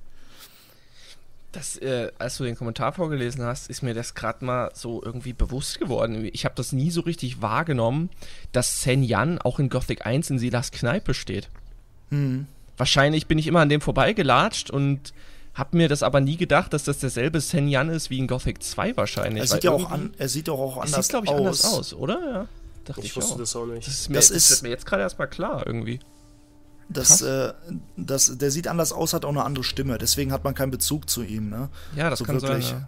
Das, äh, als du den Kommentar vorgelesen hast, ist mir das gerade mal so irgendwie bewusst geworden. Ich habe das nie so richtig wahrgenommen, dass Sen Yan auch in Gothic 1 in Silas Kneipe steht. Mhm. Wahrscheinlich bin ich immer an dem vorbeigelatscht und habe mir das aber nie gedacht, dass das derselbe Sen Yan ist wie in Gothic 2 wahrscheinlich. Er sieht ja auch an, er sieht doch auch anders aus. sieht, glaube ich, aus. anders aus, oder? Ja. Dachte ich, ich wusste auch. das auch nicht. Das ist mir, das ist, das mir jetzt gerade erstmal klar irgendwie. Das, äh, das, der sieht anders aus, hat auch eine andere Stimme. Deswegen hat man keinen Bezug zu ihm. Ne? Ja, das so kann wirklich. sein.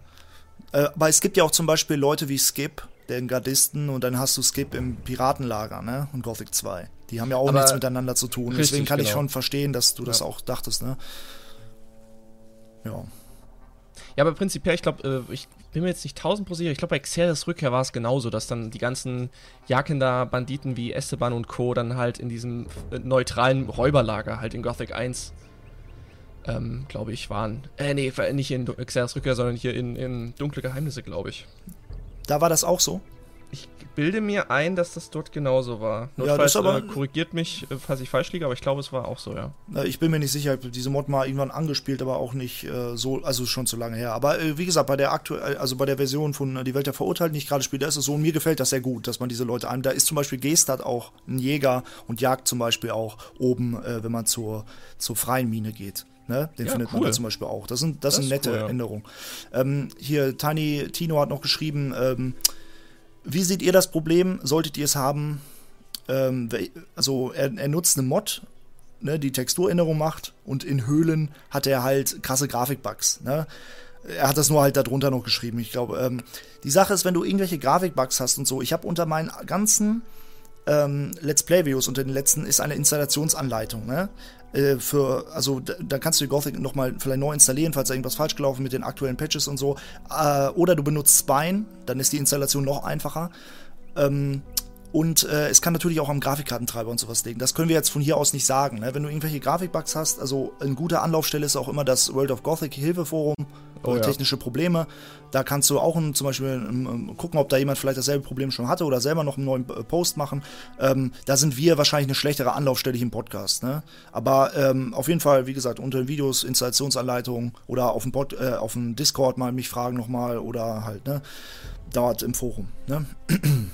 Ja. Äh, aber es gibt ja auch zum Beispiel Leute wie Skip, den Gardisten, und dann hast du Skip im Piratenlager ne? und Gothic 2. Die haben ja auch aber nichts miteinander zu tun. Richtig, Deswegen kann genau. ich schon verstehen, dass du das auch dachtest. Ne? Ja. Ja, aber prinzipiell, ich glaube, äh, ich bin mir jetzt nicht tausend sicher, ich glaube, bei Xeris Rückkehr war es genauso, dass dann die ganzen Jakenda-Banditen wie Esteban und Co. dann halt in diesem äh, neutralen Räuberlager halt in Gothic 1, ähm, glaube ich, waren. Äh, nee, nicht in Xeris Rückkehr, sondern hier in, in Dunkle Geheimnisse, glaube ich. Da war das auch so? Ich bilde mir ein, dass das dort genauso war. Notfalls ja, aber, äh, korrigiert mich, äh, falls ich falsch liege, aber ich glaube, es war auch so, ja. Ich bin mir nicht sicher, ich habe diese Mod mal irgendwann angespielt, aber auch nicht äh, so, also schon zu lange her. Aber äh, wie gesagt, bei der aktuell, also bei der Version von äh, Die Welt der Verurteilten, die ich gerade spiele, da ist es so, und mir gefällt das sehr gut, dass man diese Leute ein. Da ist zum Beispiel Gestad auch ein Jäger und jagt zum Beispiel auch oben, äh, wenn man zur, zur freien Mine geht. Ne? Den ja, findet cool. man da zum Beispiel auch. Das sind, das, das sind nette cool, ja. Änderungen. Ähm, hier, Tiny Tino hat noch geschrieben, ähm, wie seht ihr das Problem? Solltet ihr es haben? Ähm, also er, er, nutzt eine Mod, ne, die Texturänderung macht und in Höhlen hat er halt krasse Grafikbugs. Ne? Er hat das nur halt darunter noch geschrieben. Ich glaube, ähm, die Sache ist, wenn du irgendwelche Grafikbugs hast und so, ich habe unter meinen ganzen ähm, Let's Play-Videos unter den letzten ist eine Installationsanleitung. Ne? Äh, für, also da, da, kannst du Gothic nochmal vielleicht neu installieren, falls irgendwas falsch gelaufen mit den aktuellen Patches und so. Äh, oder du benutzt Spine, dann ist die Installation noch einfacher. Ähm, und äh, es kann natürlich auch am Grafikkartentreiber und sowas liegen. Das können wir jetzt von hier aus nicht sagen. Ne? Wenn du irgendwelche Grafikbugs hast, also eine gute Anlaufstelle ist auch immer das World of Gothic Hilfeforum oh, ja. technische Probleme. Da kannst du auch ein, zum Beispiel um, gucken, ob da jemand vielleicht dasselbe Problem schon hatte oder selber noch einen neuen äh, Post machen. Ähm, da sind wir wahrscheinlich eine schlechtere Anlaufstelle hier im Podcast. Ne? Aber ähm, auf jeden Fall, wie gesagt, unter den Videos, Installationsanleitungen oder auf dem, Pod, äh, auf dem Discord mal mich fragen nochmal oder halt, ne? Dort im Forum. Ne?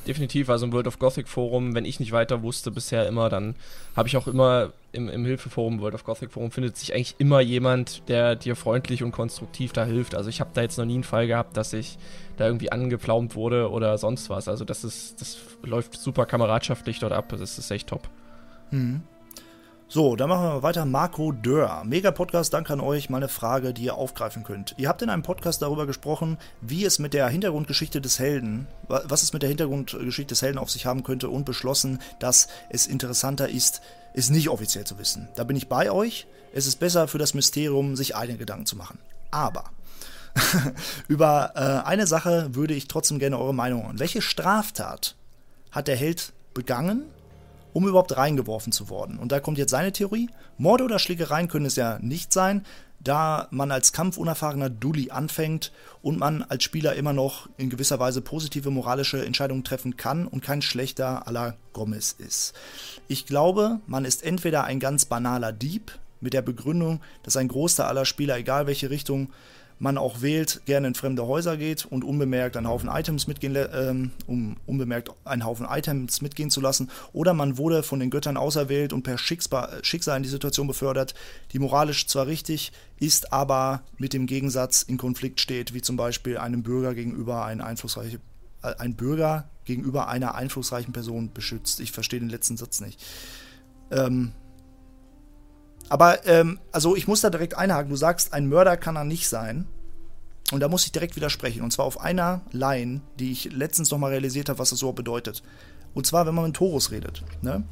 Definitiv, also im World of Gothic Forum, wenn ich nicht weiter wusste bisher immer, dann habe ich auch immer im, im Hilfeforum, World of Gothic Forum, findet sich eigentlich immer jemand, der dir freundlich und konstruktiv da hilft. Also ich habe da jetzt noch nie einen Fall gehabt, dass ich da irgendwie angepflaumt wurde oder sonst was. Also das ist, das läuft super kameradschaftlich dort ab. Das ist echt top. Mhm. So, dann machen wir weiter. Marco Dörr. Mega Podcast, danke an euch. Meine Frage, die ihr aufgreifen könnt. Ihr habt in einem Podcast darüber gesprochen, wie es mit der Hintergrundgeschichte des Helden, was es mit der Hintergrundgeschichte des Helden auf sich haben könnte und beschlossen, dass es interessanter ist, es nicht offiziell zu wissen. Da bin ich bei euch. Es ist besser für das Mysterium, sich eigene Gedanken zu machen. Aber [laughs] über äh, eine Sache würde ich trotzdem gerne eure Meinung hören. Welche Straftat hat der Held begangen um überhaupt reingeworfen zu worden. Und da kommt jetzt seine Theorie. Morde oder Schlägereien können es ja nicht sein, da man als kampfunerfahrener Dulli anfängt und man als Spieler immer noch in gewisser Weise positive moralische Entscheidungen treffen kann und kein schlechter la Gomez ist. Ich glaube, man ist entweder ein ganz banaler Dieb mit der Begründung, dass ein Großteil aller Spieler, egal welche Richtung man auch wählt, gerne in fremde Häuser geht und unbemerkt einen Haufen Items mitgehen, ähm, um unbemerkt einen Haufen Items mitgehen zu lassen, oder man wurde von den Göttern auserwählt und per Schicksal in die Situation befördert, die moralisch zwar richtig ist, aber mit dem Gegensatz in Konflikt steht, wie zum Beispiel einem Bürger gegenüber ein einflussreiche äh, ein Bürger gegenüber einer einflussreichen Person beschützt. Ich verstehe den letzten Satz nicht. Ähm, aber, ähm, also ich muss da direkt einhaken. Du sagst, ein Mörder kann er nicht sein. Und da muss ich direkt widersprechen. Und zwar auf einer Line, die ich letztens nochmal realisiert habe, was das so bedeutet. Und zwar, wenn man mit Torus redet, ne?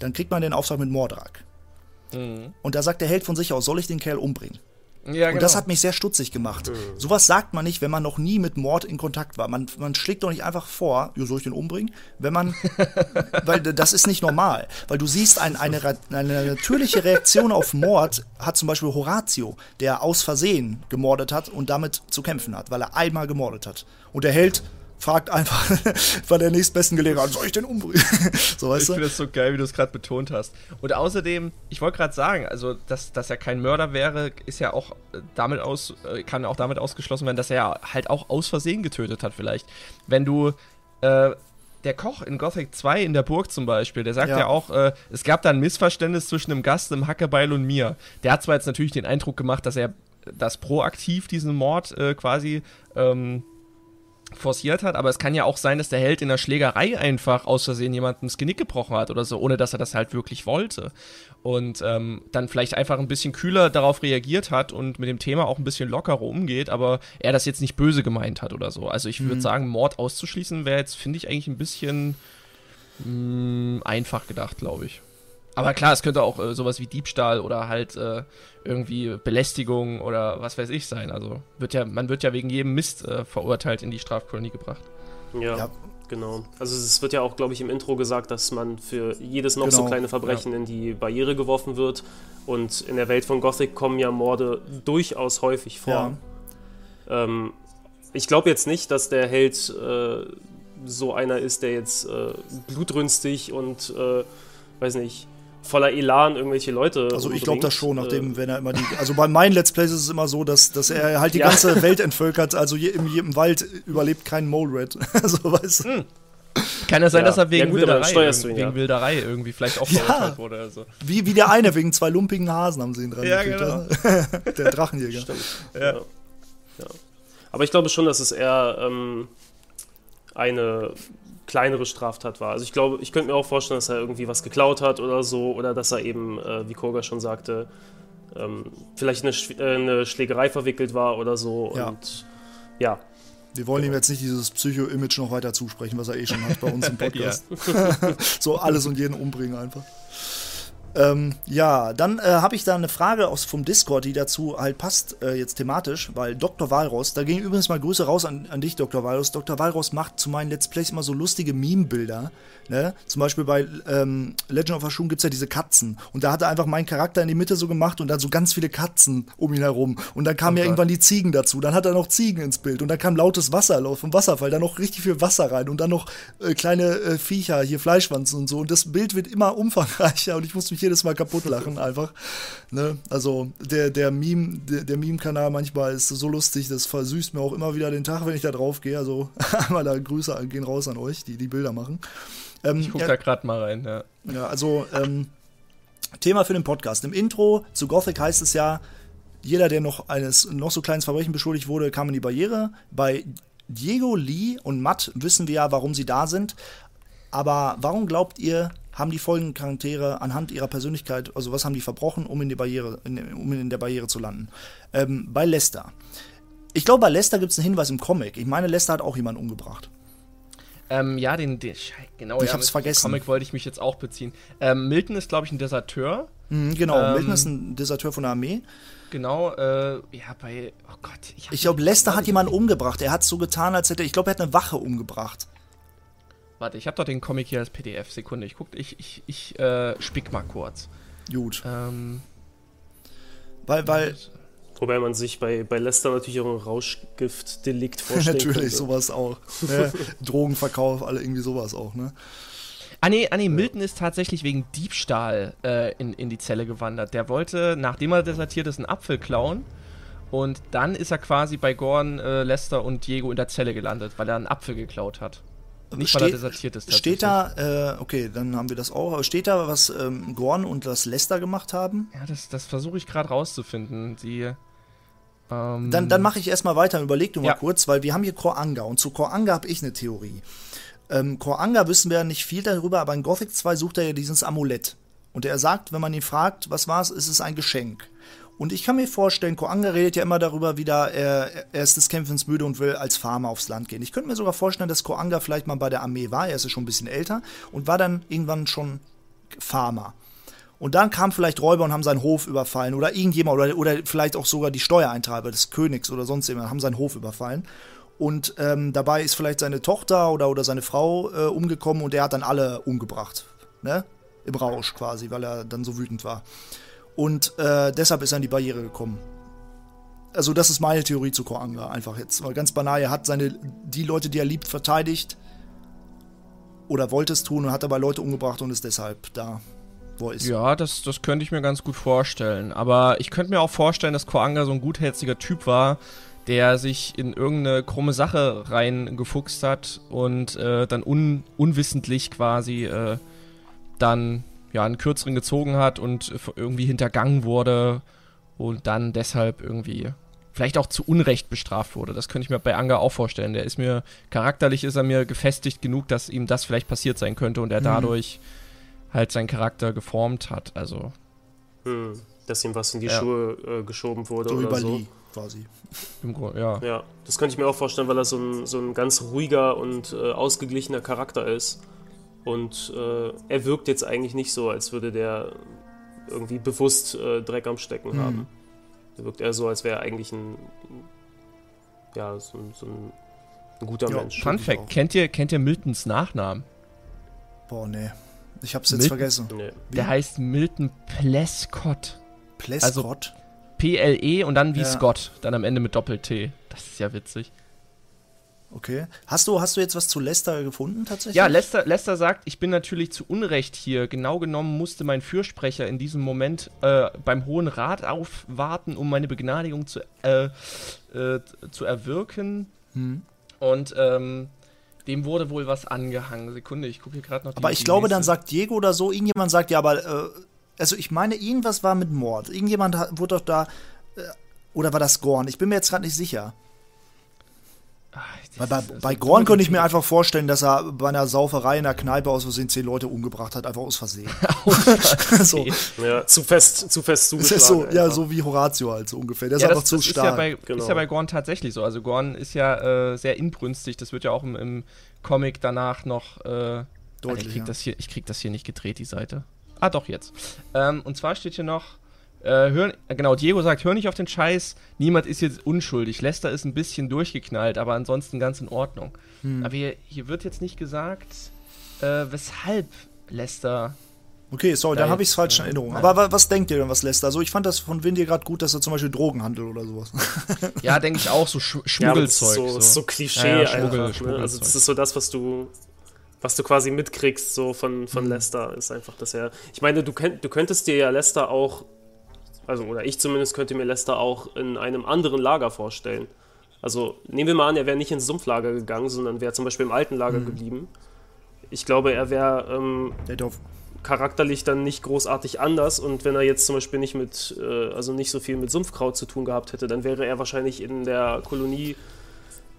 Dann kriegt man den Auftrag mit Mordrak. Mhm. Und da sagt der Held von sich aus, soll ich den Kerl umbringen? Ja, Und das genau. hat mich sehr stutzig gemacht. Mhm. Sowas sagt man nicht, wenn man noch nie mit Mord in Kontakt war. Man, man schlägt doch nicht einfach vor, soll ich den umbringen? Wenn man, [laughs] weil das ist nicht normal. Weil du siehst, ein, eine, eine natürliche Reaktion auf Mord hat zum Beispiel Horatio, der aus Versehen gemordet hat und damit zu kämpfen hat, weil er einmal gemordet hat. Und der Held fragt einfach [laughs] bei der nächstbesten Gelegenheit, soll ich den umbringen? [laughs] so, Ich weißt finde du? das so geil, wie du es gerade betont hast. Und außerdem, ich wollte gerade sagen, also dass, dass er kein Mörder wäre, ist ja auch äh, damit aus, äh, kann auch damit ausgeschlossen werden, dass er halt auch aus Versehen getötet hat, vielleicht. Wenn du äh, der Koch in Gothic 2 in der Burg zum Beispiel, der sagt ja, Ja. auch, äh, es gab da ein Missverständnis zwischen einem Gast, einem Hackebeil und mir. Der hat zwar jetzt natürlich den Eindruck gemacht, dass er das proaktiv diesen Mord äh, quasi ähm, forciert hat, aber es kann ja auch sein, dass der Held in der Schlägerei einfach aus Versehen jemandem das Genick gebrochen hat oder so, ohne dass er das halt wirklich wollte. Und ähm, dann vielleicht einfach ein bisschen kühler darauf reagiert hat und mit dem Thema auch ein bisschen lockerer umgeht, aber er das jetzt nicht böse gemeint hat oder so. Also ich würde sagen, Mord auszuschließen wäre jetzt, finde ich, eigentlich ein bisschen mh, einfach gedacht, glaube ich. Aber klar, es könnte auch äh, sowas wie Diebstahl oder halt äh, irgendwie Belästigung oder was weiß ich sein. Also wird ja, man wird ja wegen jedem Mist äh, verurteilt in die Strafkolonie gebracht. Ja, Ja. genau. Also es wird ja auch, glaube ich, im Intro gesagt, dass man für jedes noch so Genau, kleine Verbrechen in die Barriere geworfen wird. Und in der Welt von Gothic kommen ja Morde durchaus häufig vor. Ja. Ähm, ich glaube jetzt nicht, dass der Held äh, so einer ist, der jetzt äh, blutrünstig und, äh, weiß nicht, voller Elan irgendwelche Leute. Also ich glaube das schon, nachdem, Äh, wenn er immer die. Also bei meinen Let's Plays ist es immer so, dass, dass er [laughs] halt die Ja. ganze Welt entvölkert, also je, im, im Wald überlebt kein Mole Red. [laughs] also weißt du. Kann ja sein, Ja. dass er wegen Ja, gut, Wilderei, du ihn, wegen. Wilderei irgendwie vielleicht auch Ja. verurteilt wurde oder so. Wie, wie der eine, wegen zwei lumpigen Hasen haben sie ihn dran Ja, gekriegt, genau. oder? [laughs] Der Drachenjäger. Stimmt. Ja. Ja. ja. Aber ich glaube schon, dass es eher ähm, eine kleinere Straftat war. Also ich glaube, ich könnte mir auch vorstellen, dass er irgendwie was geklaut hat oder so, oder dass er eben, äh, wie Koga schon sagte, ähm, vielleicht eine, Sch äh, eine Schlägerei verwickelt war oder so. Ja. Und ja, Wir wollen ihm jetzt nicht dieses Psycho-Image noch weiter zusprechen, was er eh schon hat bei uns im [laughs] Podcast. [laughs] so alles und jeden umbringen einfach. Ähm, ja, dann äh, habe ich da eine Frage aus vom Discord, die dazu halt passt, äh, jetzt thematisch, weil Dr. Walros, da ging übrigens mal Grüße raus an, an dich, Dr. Walros. Dr. Walros macht zu meinen Let's Plays immer so lustige Meme-Bilder. Ne? Zum Beispiel bei ähm, Legend of Ashun gibt es ja diese Katzen. Und da hat er einfach meinen Charakter in die Mitte so gemacht und dann so ganz viele Katzen um ihn herum. Und dann kamen ja irgendwann die Ziegen dazu. Dann hat er noch Ziegen ins Bild. Und dann kam lautes Wasser vom Wasserfall. Dann noch richtig viel Wasser rein. Und dann noch äh, kleine äh, Viecher, hier Fleischwanzen und so. Und das Bild wird immer umfangreicher. Und ich muss mich jedes Mal kaputt lachen einfach. Ne? Also der, der Meme, der, der Meme-Kanal manchmal ist so lustig. Das versüßt mir auch immer wieder den Tag, wenn ich da drauf gehe. Also [laughs] einmal da Grüße gehen raus an euch, die die Bilder machen. Ähm, Ich guck ja, da gerade mal rein, ja. ja, also ähm, Thema für den Podcast. Im Intro zu Gothic heißt es ja, jeder, der noch eines noch so kleines Verbrechen beschuldigt wurde, kam in die Barriere. Bei Diego, Lee und Matt wissen wir ja, warum sie da sind. Aber warum glaubt ihr, haben die folgenden Charaktere anhand ihrer Persönlichkeit, also was haben die verbrochen, um in, die Barriere, in, um in der Barriere zu landen? Ähm, bei Lester. Ich glaube, bei Lester gibt es einen Hinweis im Comic. Ich meine, Lester hat auch jemanden umgebracht. Ähm, ja, den, den genau, Ich ja, hab's vergessen. Comic wollte ich mich jetzt auch beziehen. Ähm, Milton ist, glaube ich, ein Deserteur. Mhm, genau, Ähm, Milton ist ein Deserteur von der Armee. Genau, äh, ja, bei, oh Gott. hab Ich glaube, Lester hat jemanden umgebracht. Er hat so getan, als hätte ich glaube, er hat eine Wache umgebracht. Warte, ich habe doch den Comic hier als PDF. Sekunde, ich guck, ich, ich, ich äh, spick mal kurz. Gut. Ähm, Weil, weil, wobei man sich bei, bei Lester natürlich auch ein Rauschgiftdelikt [laughs] vorstellen natürlich könnte. sowas auch. [laughs] Ne? Drogenverkauf, alle irgendwie sowas auch, ne? Ah nee, ah nee, Milton ist tatsächlich wegen Diebstahl äh, in, in die Zelle gewandert. Der wollte, nachdem er desertiert ist, einen Apfel klauen. Und dann ist er quasi bei Gorn, äh, Lester und Diego in der Zelle gelandet, weil er einen Apfel geklaut hat. Nicht, weil er desertiert ist. Steht da, äh, okay, dann haben wir das auch. Aber steht da, was ähm, Gorn und das Lester gemacht haben? Ja, das, das versuche ich gerade rauszufinden. Sie. Ähm, Dann, dann mache ich erstmal weiter. Überleg du mal Ja. kurz, weil wir haben hier Koranga und zu Koranga habe ich eine Theorie. Ähm, Koranga wissen wir ja nicht viel darüber, aber in Gothic 2 sucht er ja dieses Amulett. Und er sagt, wenn man ihn fragt, was war es, ist es ein Geschenk. Und ich kann mir vorstellen, Koanga redet ja immer darüber, wie da er, er ist des Kämpfens müde und will als Farmer aufs Land gehen. Ich könnte mir sogar vorstellen, dass Koanga vielleicht mal bei der Armee war, er ist ja schon ein bisschen älter und war dann irgendwann schon Farmer. Und dann kamen vielleicht Räuber und haben seinen Hof überfallen oder irgendjemand oder, oder vielleicht auch sogar die Steuereintreiber des Königs oder sonst jemand haben seinen Hof überfallen. Und ähm, dabei ist vielleicht seine Tochter oder, oder seine Frau äh, umgekommen und er hat dann alle umgebracht. Ne? Im Rausch quasi, weil er dann so wütend war. Und äh, deshalb ist er an die Barriere gekommen. Also, das ist meine Theorie zu Koanga, einfach jetzt. Weil ganz banal, er hat seine, die Leute, die er liebt, verteidigt. Oder wollte es tun und hat dabei Leute umgebracht und ist deshalb da, wo er ist. Ja, das, das könnte ich mir ganz gut vorstellen. Aber ich könnte mir auch vorstellen, dass Koanga so ein gutherziger Typ war, der sich in irgendeine krumme Sache reingefuchst hat und äh, dann un, unwissentlich quasi äh, dann ja einen kürzeren gezogen hat und irgendwie hintergangen wurde und dann deshalb irgendwie vielleicht auch zu Unrecht bestraft wurde. Das könnte ich mir bei Anga auch vorstellen. Der ist mir, charakterlich ist er mir gefestigt genug, dass ihm das vielleicht passiert sein könnte und er Mhm. dadurch halt seinen Charakter geformt hat. Also, Hm, dass ihm was in die Ja. Schuhe äh, geschoben wurde So oder so. Lee quasi. im Grunde, ja. Ja, das könnte ich mir auch vorstellen, weil er so ein, so ein ganz ruhiger und äh, ausgeglichener Charakter ist. Und äh, er wirkt jetzt eigentlich nicht so, als würde der irgendwie bewusst äh, Dreck am Stecken Mhm. haben. Er wirkt eher so, als wäre er eigentlich ein, ja, so, ein- so ein, ein guter Ja, Mensch. Fun Fact, kennt ihr, kennt ihr Miltons Nachnamen? Boah, nee. Ich hab's jetzt Mit- vergessen. Nee. Der heißt Milton Plescott. Plescott? P-L-E und dann wie Ja. Scott. Dann am Ende mit Doppel-T. Das ist ja witzig. Okay. Hast du, hast du jetzt was zu Lester gefunden tatsächlich? Ja, Lester, Lester sagt, ich bin natürlich zu Unrecht hier. Genau genommen musste mein Fürsprecher in diesem Moment äh, beim Hohen Rat aufwarten, um meine Begnadigung zu, äh, äh, zu erwirken. Hm. Und ähm, dem wurde wohl was angehangen. Sekunde, ich gucke hier gerade noch die Aber ich glaube, dann nächste- sagt Diego oder so, irgendjemand sagt, ja, aber, äh, also ich meine, irgendwas war mit Mord. Irgendjemand hat, wurde doch da, äh, oder war das Gorn? Ich bin mir jetzt gerade nicht sicher. Ah, das Weil bei, ist- bei Gorn könnte ich mir einfach vorstellen, dass er bei einer Sauferei in der Kneipe aus Versehen zehn Leute umgebracht hat, einfach aus Versehen. [laughs] [laughs] so, Ja, zu fest, zu fest das zugeschlagen. ist so, ja, einfach. so wie Horatio halt so ungefähr. Der ist Ja, einfach das, zu das ist, stark. ja bei, Genau. ist ja bei Gorn tatsächlich so. Also Gorn ist ja äh, sehr inbrünstig. Das wird ja auch im, im Comic danach noch äh, Alter, Deutlich, ich, krieg ja. das hier, ich krieg das hier nicht gedreht, die Seite. Ah, doch, jetzt. Ähm, und zwar steht hier noch, äh, hör, äh, genau, Diego sagt, hör nicht auf den Scheiß, niemand ist jetzt unschuldig. Lester ist ein bisschen durchgeknallt, aber ansonsten ganz in Ordnung. Hm. Aber hier, hier wird jetzt nicht gesagt, äh, weshalb Lester Okay, sorry, dann Ja, habe ich es falsch in äh, Erinnerung. ja. Aber wa- was denkt ihr denn, was Lester? Also ich fand das von Windy gerade gut, dass er zum Beispiel Drogen handelt oder sowas. [laughs] Ja, denke ich auch, so Sch Ja, Schmuggelzeug. ist so, ist so Klischee Ja, ja, einfach. Schmuggel- ne? Also das ist so das, was du, was du quasi mitkriegst so von, von Mhm. Lester, ist einfach, dass er. Ich meine, du, könnt, du könntest dir ja Lester auch, also oder ich zumindest könnte mir Lester auch in einem anderen Lager vorstellen. Also nehmen wir mal an, er wäre nicht ins Sumpflager gegangen, sondern wäre zum Beispiel im alten Lager Mhm. geblieben. Ich glaube, er wäre ähm, charakterlich dann nicht großartig anders und wenn er jetzt zum Beispiel nicht mit, äh, also nicht so viel mit Sumpfkraut zu tun gehabt hätte, dann wäre er wahrscheinlich in der Kolonie,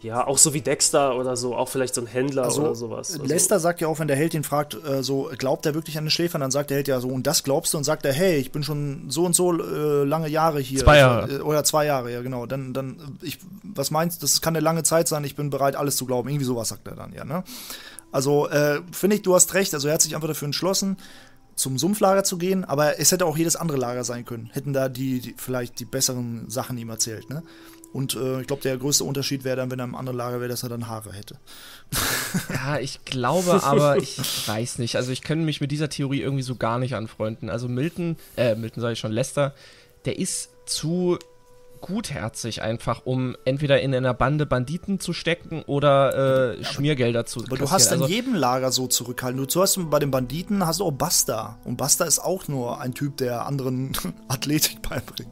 ja, auch so wie Dexter oder so, auch vielleicht so ein Händler also, oder sowas. Also, Lester sagt ja auch, wenn der Held ihn fragt, äh, so, glaubt er wirklich an den Schläfern? Dann sagt der Held ja so, und das glaubst du? Und sagt er, hey, ich bin schon so und so äh, lange Jahre hier. Zwei Jahre. Äh, Oder zwei Jahre, ja, genau. Dann, dann, ich, was meinst du? Das kann eine lange Zeit sein, ich bin bereit, alles zu glauben. Irgendwie sowas sagt er dann, ja, ne? Also, äh, finde ich, du hast recht. Also, er hat sich einfach dafür entschlossen, zum Sumpflager zu gehen, aber es hätte auch jedes andere Lager sein können. Hätten da die, die vielleicht die besseren Sachen ihm erzählt, ne? Und äh, ich glaube, der größte Unterschied wäre dann, wenn er im anderen Lager wäre, dass er dann Haare hätte. [laughs] Ja, ich glaube aber, ich weiß nicht. Also ich kann mich mit dieser Theorie irgendwie so gar nicht anfreunden. Also Milton, äh, Milton sage ich schon, Lester, der ist zu gutherzig einfach, um entweder in einer Bande Banditen zu stecken oder äh, Schmiergelder zu Aber du hast in also, jedem Lager so zurückhalten. Du hast bei den Banditen hast du auch Basta. Und Basta ist auch nur ein Typ, der anderen [laughs] Athletik beibringt.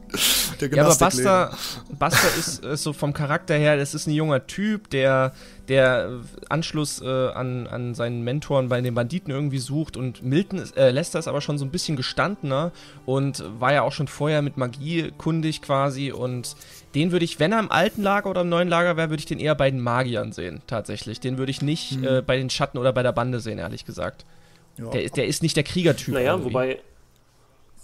Der Ja, aber. Buster, Buster ist, ist so vom Charakter her, das ist ein junger Typ, der, der Anschluss äh, an, an seinen Mentoren bei den Banditen irgendwie sucht und Milton ist, äh, Lester ist aber schon so ein bisschen gestandener und war ja auch schon vorher mit Magie kundig quasi und den würde ich, wenn er im alten Lager oder im neuen Lager wäre, würde ich den eher bei den Magiern sehen, tatsächlich. Den würde ich nicht Mhm. äh, bei den Schatten oder bei der Bande sehen, ehrlich gesagt. Ja. Der, ist- der ist nicht der Kriegertyp. Naja, irgendwie. wobei,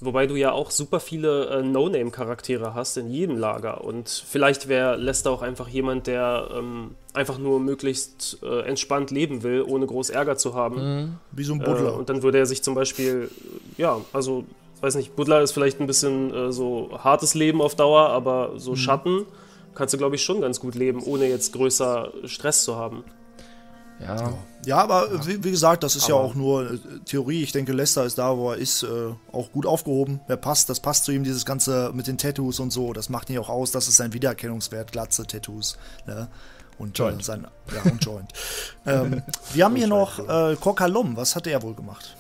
wobei du ja auch super viele äh, No-Name-Charaktere hast in jedem Lager. Und vielleicht wäre Lester auch einfach jemand, der ähm, einfach nur möglichst äh, entspannt leben will, ohne groß Ärger zu haben. Mhm. Wie so ein Äh, Buddler. und dann würde er sich zum Beispiel, äh, ja, also weiß nicht, Butler ist vielleicht ein bisschen äh, so hartes Leben auf Dauer, aber so Mhm. Schatten kannst du, glaube ich, schon ganz gut leben, ohne jetzt größer Stress zu haben. Ja. Ja, aber äh, wie, wie gesagt, das ist ja Aber- auch nur äh, Theorie. Ich denke, Lester ist da, wo er ist, äh, auch gut aufgehoben. Er passt, das passt zu ihm, dieses Ganze mit den Tattoos und so. Das macht ihn auch aus, das ist sein Wiedererkennungswert, glatze Tattoos. Ne? Und Joint. Äh, sein, ja, und Joint. [laughs] ähm, wir haben hier noch äh, Kokalum. Was hat er wohl gemacht?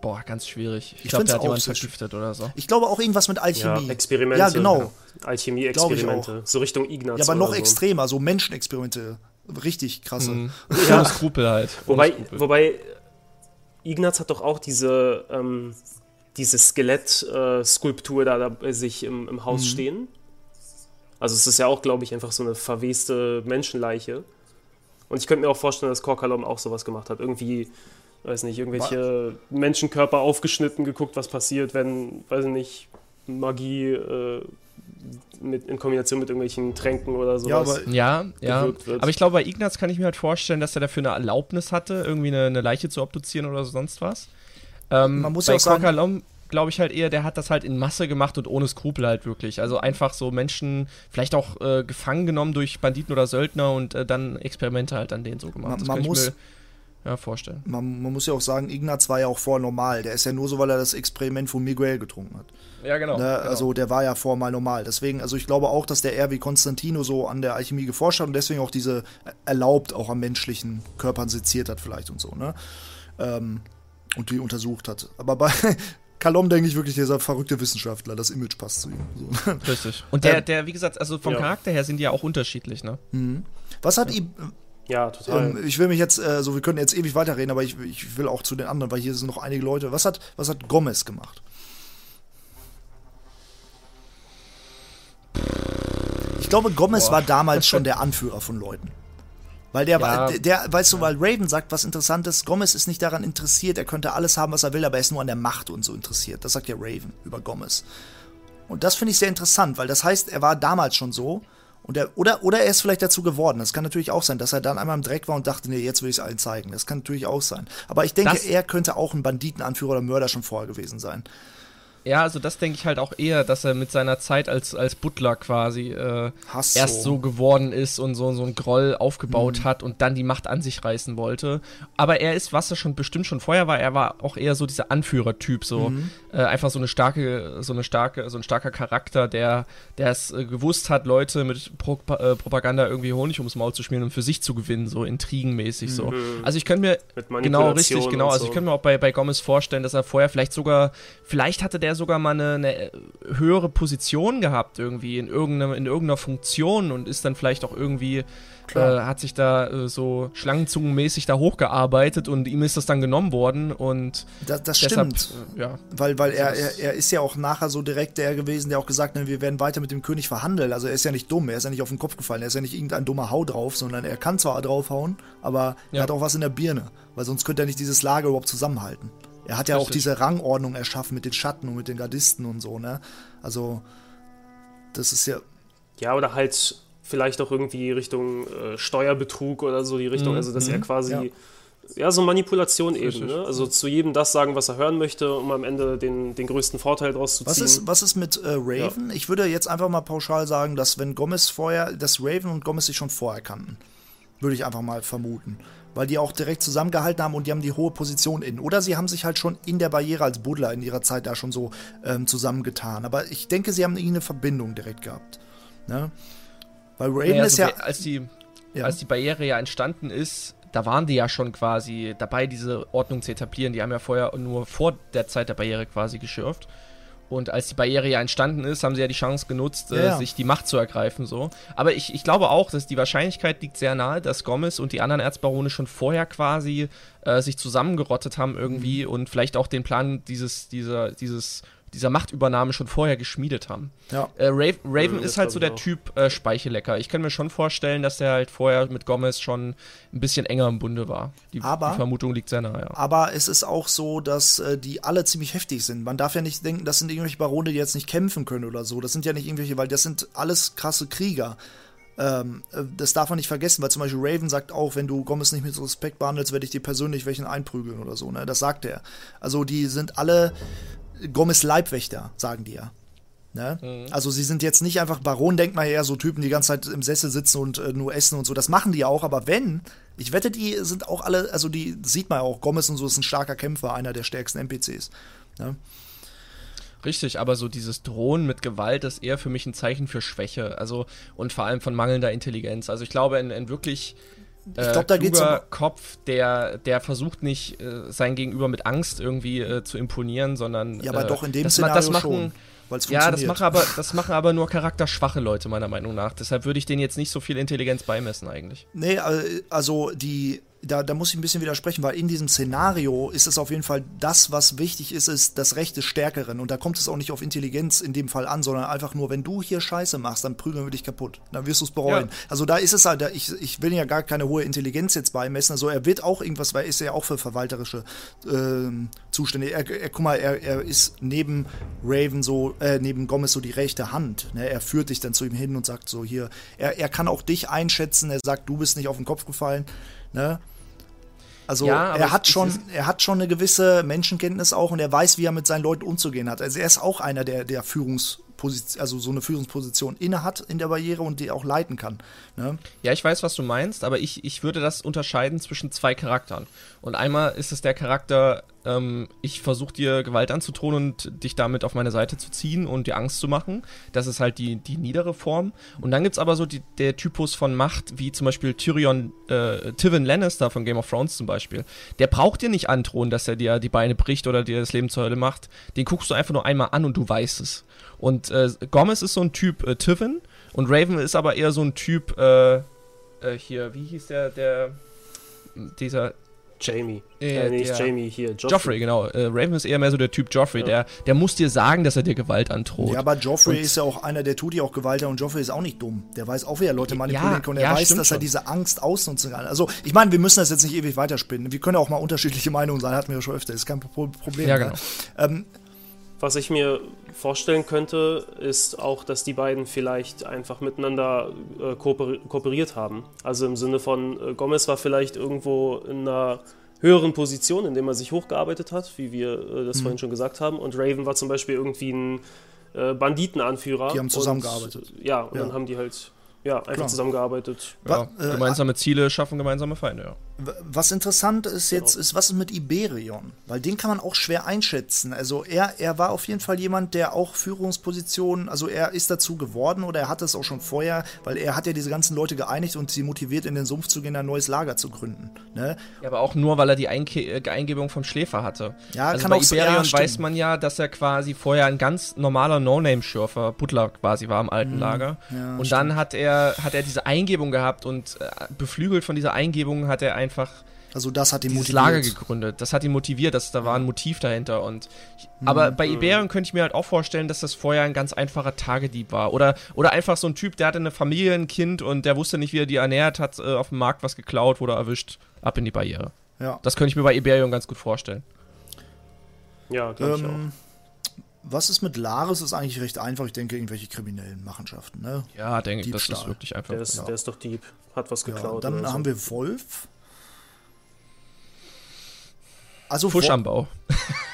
Boah, ganz schwierig. Ich, Ich glaube, der hat auch jemanden vergiftet oder so. Ich glaube auch irgendwas mit Ja, Alchemie. Experimente. Ja, genau. Ja. Alchemie-Experimente. So Richtung Ignaz. Ja, aber noch so. extremer, so Menschenexperimente. Richtig krasse. Mhm. [laughs] Ja. Ohne Skrupel halt. Ohne Wobei, Skrupel. wobei Ignaz hat doch auch diese, ähm, diese Skelett-Skulptur da, da bei sich im, im Haus Mhm. stehen. Also es ist ja auch, glaube ich, einfach so eine verweste Menschenleiche. Und ich könnte mir auch vorstellen, dass Korkalom auch sowas gemacht hat. Irgendwie, weiß nicht, irgendwelche Menschenkörper aufgeschnitten, geguckt, was passiert, wenn, weiß ich nicht, Magie äh, mit, in Kombination mit irgendwelchen Tränken oder sowas. Ja, aber Ja, ja. wird. Aber ich glaube, bei Ignaz kann ich mir halt vorstellen, dass er dafür eine Erlaubnis hatte, irgendwie eine, eine Leiche zu obduzieren oder sonst was. Ähm, Man muss bei ja auch sagen- Korkalom glaube ich halt eher, der hat das halt in Masse gemacht und ohne Skrupel halt wirklich. Also einfach so Menschen vielleicht auch äh, gefangen genommen durch Banditen oder Söldner und äh, dann Experimente halt an denen so gemacht. Man- das man muss- mir ja, vorstellen. man, man muss ja auch sagen, Ignaz war ja auch vorher normal. Der ist ja nur so, weil er das Experiment von Miguel getrunken hat. Ja, genau. Ne? genau. Also der war ja vorher mal normal. Deswegen, also ich glaube auch, dass der eher wie Konstantino so an der Alchemie geforscht hat und deswegen auch diese erlaubt auch am menschlichen Körpern seziert hat vielleicht und so, ne? Ähm, und die untersucht hat. Aber bei [laughs] Kalom denke ich wirklich, dieser verrückte Wissenschaftler, das Image passt zu ihm. So. Richtig. Und der, Ähm, der, wie gesagt, also vom ja. Charakter her sind die ja auch unterschiedlich, ne? Was hat ihm, ja, total. ähm, ich will mich jetzt, äh, so wir können jetzt ewig weiterreden, aber ich, ich will auch zu den anderen, weil hier sind noch einige Leute. Was hat, was hat Gomez gemacht? Ich glaube, Gomez Boah. war damals schon der Anführer von Leuten. Weil der, Ja. war, der, der, weißt du, weil Raven sagt was Interessantes, Gomez ist nicht daran interessiert, er könnte alles haben, was er will, aber er ist nur an der Macht und so interessiert. Das sagt ja Raven über Gomez. Und das finde ich sehr interessant, weil das heißt, er war damals schon so. Und er, oder, oder er ist vielleicht dazu geworden. Das kann natürlich auch sein, dass er dann einmal im Dreck war und dachte, nee, jetzt will ich es allen zeigen. Das kann natürlich auch sein. Aber ich denke, Das- er könnte auch ein Banditenanführer oder Mörder schon vorher gewesen sein. Ja, also das denke ich halt auch eher, dass er mit seiner Zeit als, als Butler quasi äh, Hass erst so geworden ist und so, so ein Groll aufgebaut hat und dann die Macht an sich reißen wollte. Aber er ist, was er schon bestimmt schon vorher war, er war auch eher so dieser Anführertyp, so äh, einfach so eine starke, so eine starke, so ein starker Charakter, der, es äh, gewusst hat, Leute mit Pro äh, Propaganda irgendwie Honig ums Maul zu schmieren und für sich zu gewinnen, so intrigenmäßig so. Also ich könnte mir genau richtig, genau. Also so. ich könnte mir auch bei, bei Gomez vorstellen, dass er vorher vielleicht sogar, vielleicht hatte der sogar mal eine, eine höhere Position gehabt irgendwie in irgendeiner, in irgendeiner Funktion und ist dann vielleicht auch irgendwie, äh, hat sich da äh, so schlangenzungenmäßig da hochgearbeitet und ihm ist das dann genommen worden und Das, das deshalb, stimmt. äh, ja. Weil, weil er, er, er ist ja auch nachher so direkt der gewesen, der auch gesagt hat, wir werden weiter mit dem König verhandeln. Also er ist ja nicht dumm, er ist ja nicht auf den Kopf gefallen, er ist ja nicht irgendein dummer Hau drauf, sondern er kann zwar draufhauen, aber er Ja. hat auch was in der Birne, weil sonst könnte er nicht dieses Lager überhaupt zusammenhalten. Er hat ja auch Richtig. diese Rangordnung erschaffen mit den Schatten und mit den Gardisten und so, ne? Also, das ist ja. Ja, oder halt vielleicht auch irgendwie Richtung äh, Steuerbetrug oder so die Richtung, also dass er quasi, Ja. ja, so Manipulation eben, ne? also zu jedem das sagen, was er hören möchte, um am Ende den, den größten Vorteil draus zu Was ziehen. ist, was ist mit äh, Raven? Ich würde jetzt einfach mal pauschal sagen, dass wenn Gomez vorher, dass Raven und Gomez sich schon vorher kannten. Würde ich einfach mal vermuten. Weil die auch direkt zusammengehalten haben und die haben die hohe Position in. Oder sie haben sich halt schon in der Barriere als Buddler in ihrer Zeit da schon so ähm, zusammengetan. Aber ich denke, sie haben eine Verbindung direkt gehabt. Ne? Weil Raven Naja, ist also, ja. als die, Ja. als die Barriere ja entstanden ist, da waren die ja schon quasi dabei, diese Ordnung zu etablieren. Die haben ja vorher nur vor der Zeit der Barriere quasi geschürft. Und als die Barriere ja entstanden ist, haben sie ja die Chance genutzt, Ja, äh, ja. sich die Macht zu ergreifen. So. Aber ich, ich glaube auch, dass die Wahrscheinlichkeit liegt sehr nahe, dass Gomez und die anderen Erzbarone schon vorher quasi äh, sich zusammengerottet haben irgendwie Mhm. und vielleicht auch den Plan dieses, dieser, dieses, dieser Machtübernahme schon vorher geschmiedet haben. ja. Äh, Raven, Raven ist halt so der ich Typ äh, Speichellecker. Ich kann mir schon vorstellen, dass er halt vorher mit Gomez schon ein bisschen enger im Bunde war. Die, Aber- die Vermutung liegt sehr nahe, ja. Aber es ist auch so, dass äh, die alle ziemlich heftig sind. Man darf ja nicht denken, das sind irgendwelche Barone, die jetzt nicht kämpfen können oder so. Das sind ja nicht irgendwelche, weil das sind alles krasse Krieger. Ähm, äh, das darf man nicht vergessen, weil zum Beispiel Raven sagt auch, wenn du Gomez nicht mit Respekt behandelst, werde ich dir persönlich welchen einprügeln oder so. Ne? Das sagt er. Also die sind alle Gomez Leibwächter, sagen die ja. Ne? Mhm. Also sie sind jetzt nicht einfach Baron, denkt man eher so Typen, die die ganze Zeit im Sessel sitzen und äh, nur essen und so. Das machen die auch, aber wenn, ich wette, die sind auch alle, also die sieht man ja auch, Gomez und so ist ein starker Kämpfer, einer der stärksten NPCs. Ne? Richtig, aber so dieses Drohen mit Gewalt ist eher für mich ein Zeichen für Schwäche, also und vor allem von mangelnder Intelligenz. Also ich glaube, ein, ein wirklich ich glaub, da geht's um Kopf, der, der versucht nicht, äh, sein Gegenüber mit Angst irgendwie äh, zu imponieren, sondern. Ja, aber äh, doch in dem das, Szenario das machen, schon. Ja, das machen, aber, das machen aber nur charakterschwache Leute, meiner Meinung nach. Deshalb würde ich denen jetzt nicht so viel Intelligenz beimessen, eigentlich. Nee, also die, da, da muss ich ein bisschen widersprechen, weil in diesem Szenario ist es auf jeden Fall das, was wichtig ist, ist das Recht des Stärkeren. Und da kommt es auch nicht auf Intelligenz in dem Fall an, sondern einfach nur, wenn du hier Scheiße machst, dann prügeln wir dich kaputt. Dann wirst du es bereuen. Ja. Also da ist es halt, ich, ich will ja gar keine hohe Intelligenz jetzt beimessen. Also er wird auch irgendwas, weil er ist ja auch für verwalterische äh, Zustände. Er, er, guck mal, er, er ist neben Raven so, äh, neben Gomez so die rechte Hand. Ne? Er führt dich dann zu ihm hin und sagt so hier, er, er kann auch dich einschätzen. Er sagt, du bist nicht auf den Kopf gefallen. Ne? Also ja, er hat schon, er hat schon eine gewisse Menschenkenntnis auch und er weiß, wie er mit seinen Leuten umzugehen hat. Also er ist auch einer, der, der Führungs Position, also so eine Führungsposition innehat in der Barriere und die auch leiten kann. Ne? Ja, ich weiß, was du meinst, aber ich, ich würde das unterscheiden zwischen zwei Charakteren. Und einmal ist es der Charakter, ähm, ich versuche dir Gewalt anzutun und dich damit auf meine Seite zu ziehen und dir Angst zu machen. Das ist halt die, die niedere Form. Und dann gibt es aber so die, der Typus von Macht, wie zum Beispiel Tyrion, äh, Tywin Lannister von Game of Thrones zum Beispiel. Der braucht dir nicht androhen, dass er dir die Beine bricht oder dir das Leben zur Hölle macht. Den guckst du einfach nur einmal an und du weißt es. Und äh, Gomez ist so ein Typ äh, Tivin und Raven ist aber eher so ein Typ, äh, äh hier, wie hieß der, der, dieser, Jamie. Äh, äh nee, nicht Jamie hier. Joffrey, Joffrey genau. Äh, Raven ist eher mehr so der Typ Joffrey. Ja. Der, der muss dir sagen, dass er dir Gewalt androht. Ja, aber Joffrey und ist ja auch einer, der tut dir auch Gewalt und Joffrey ist auch nicht dumm. Der weiß auch, wie er Leute manipulieren ja, kann. Und er ja, weiß, dass er diese Angst ausnutzen kann. Also, ich meine, wir müssen das jetzt nicht ewig weiterspinnen. Wir können auch mal unterschiedliche Meinungen sein, hatten wir ja schon öfter. Ist kein Problem. Ja, genau. Ähm, was ich mir vorstellen könnte, ist auch, dass die beiden vielleicht einfach miteinander äh, kooperiert haben. Also im Sinne von, äh, Gomez war vielleicht irgendwo in einer höheren Position, in der er sich hochgearbeitet hat, wie wir äh, das mhm. vorhin schon gesagt haben. Und Raven war zum Beispiel irgendwie ein äh, Banditenanführer. Die haben zusammengearbeitet. Und, ja, und ja. dann haben die halt ja, einfach Klar. zusammengearbeitet. Ja, äh, gemeinsame Ziele schaffen gemeinsame Feinde, ja. Was interessant ist jetzt, genau. ist, was ist mit Iberion? Weil den kann man auch schwer einschätzen. Also er, er war auf jeden Fall jemand, der auch Führungspositionen, also er ist dazu geworden oder er hatte es auch schon vorher, weil er hat ja diese ganzen Leute geeinigt und sie motiviert, in den Sumpf zu gehen, ein neues Lager zu gründen. Ne? Ja, aber auch nur, weil er die Einke äh, Eingebung vom Schläfer hatte. Ja, also kann bei auch Iberion ja, weiß man ja, dass er quasi vorher ein ganz normaler No-Name-Schürfer, Butler quasi war im alten mhm. Lager. Ja, und stimmt. dann hat er, hat er diese Eingebung gehabt und äh, beflügelt von dieser Eingebung hat er einfach also das hat ihn motiviert. Lager gegründet. Das hat ihn motiviert, dass da war ein Motiv dahinter. Und mhm. aber bei Iberion könnte ich mir halt auch vorstellen, dass das vorher ein ganz einfacher Tagedieb war. Oder, oder einfach so ein Typ, der hatte eine Familie, ein Kind und der wusste nicht, wie er die ernährt hat, äh, auf dem Markt was geklaut, wurde erwischt, ab in die Barriere. Ja. Das könnte ich mir bei Iberion ganz gut vorstellen. Ja, glaube ähm, ich auch. Was ist mit Laris? Ist eigentlich recht einfach. Ich denke, irgendwelche kriminellen Machenschaften. Ne? Ja, denke ich, das ist wirklich einfach. Der ist, ja. der ist doch Dieb. Hat was geklaut. Ja, dann haben so. wir Wolf. Also Fuschanbau.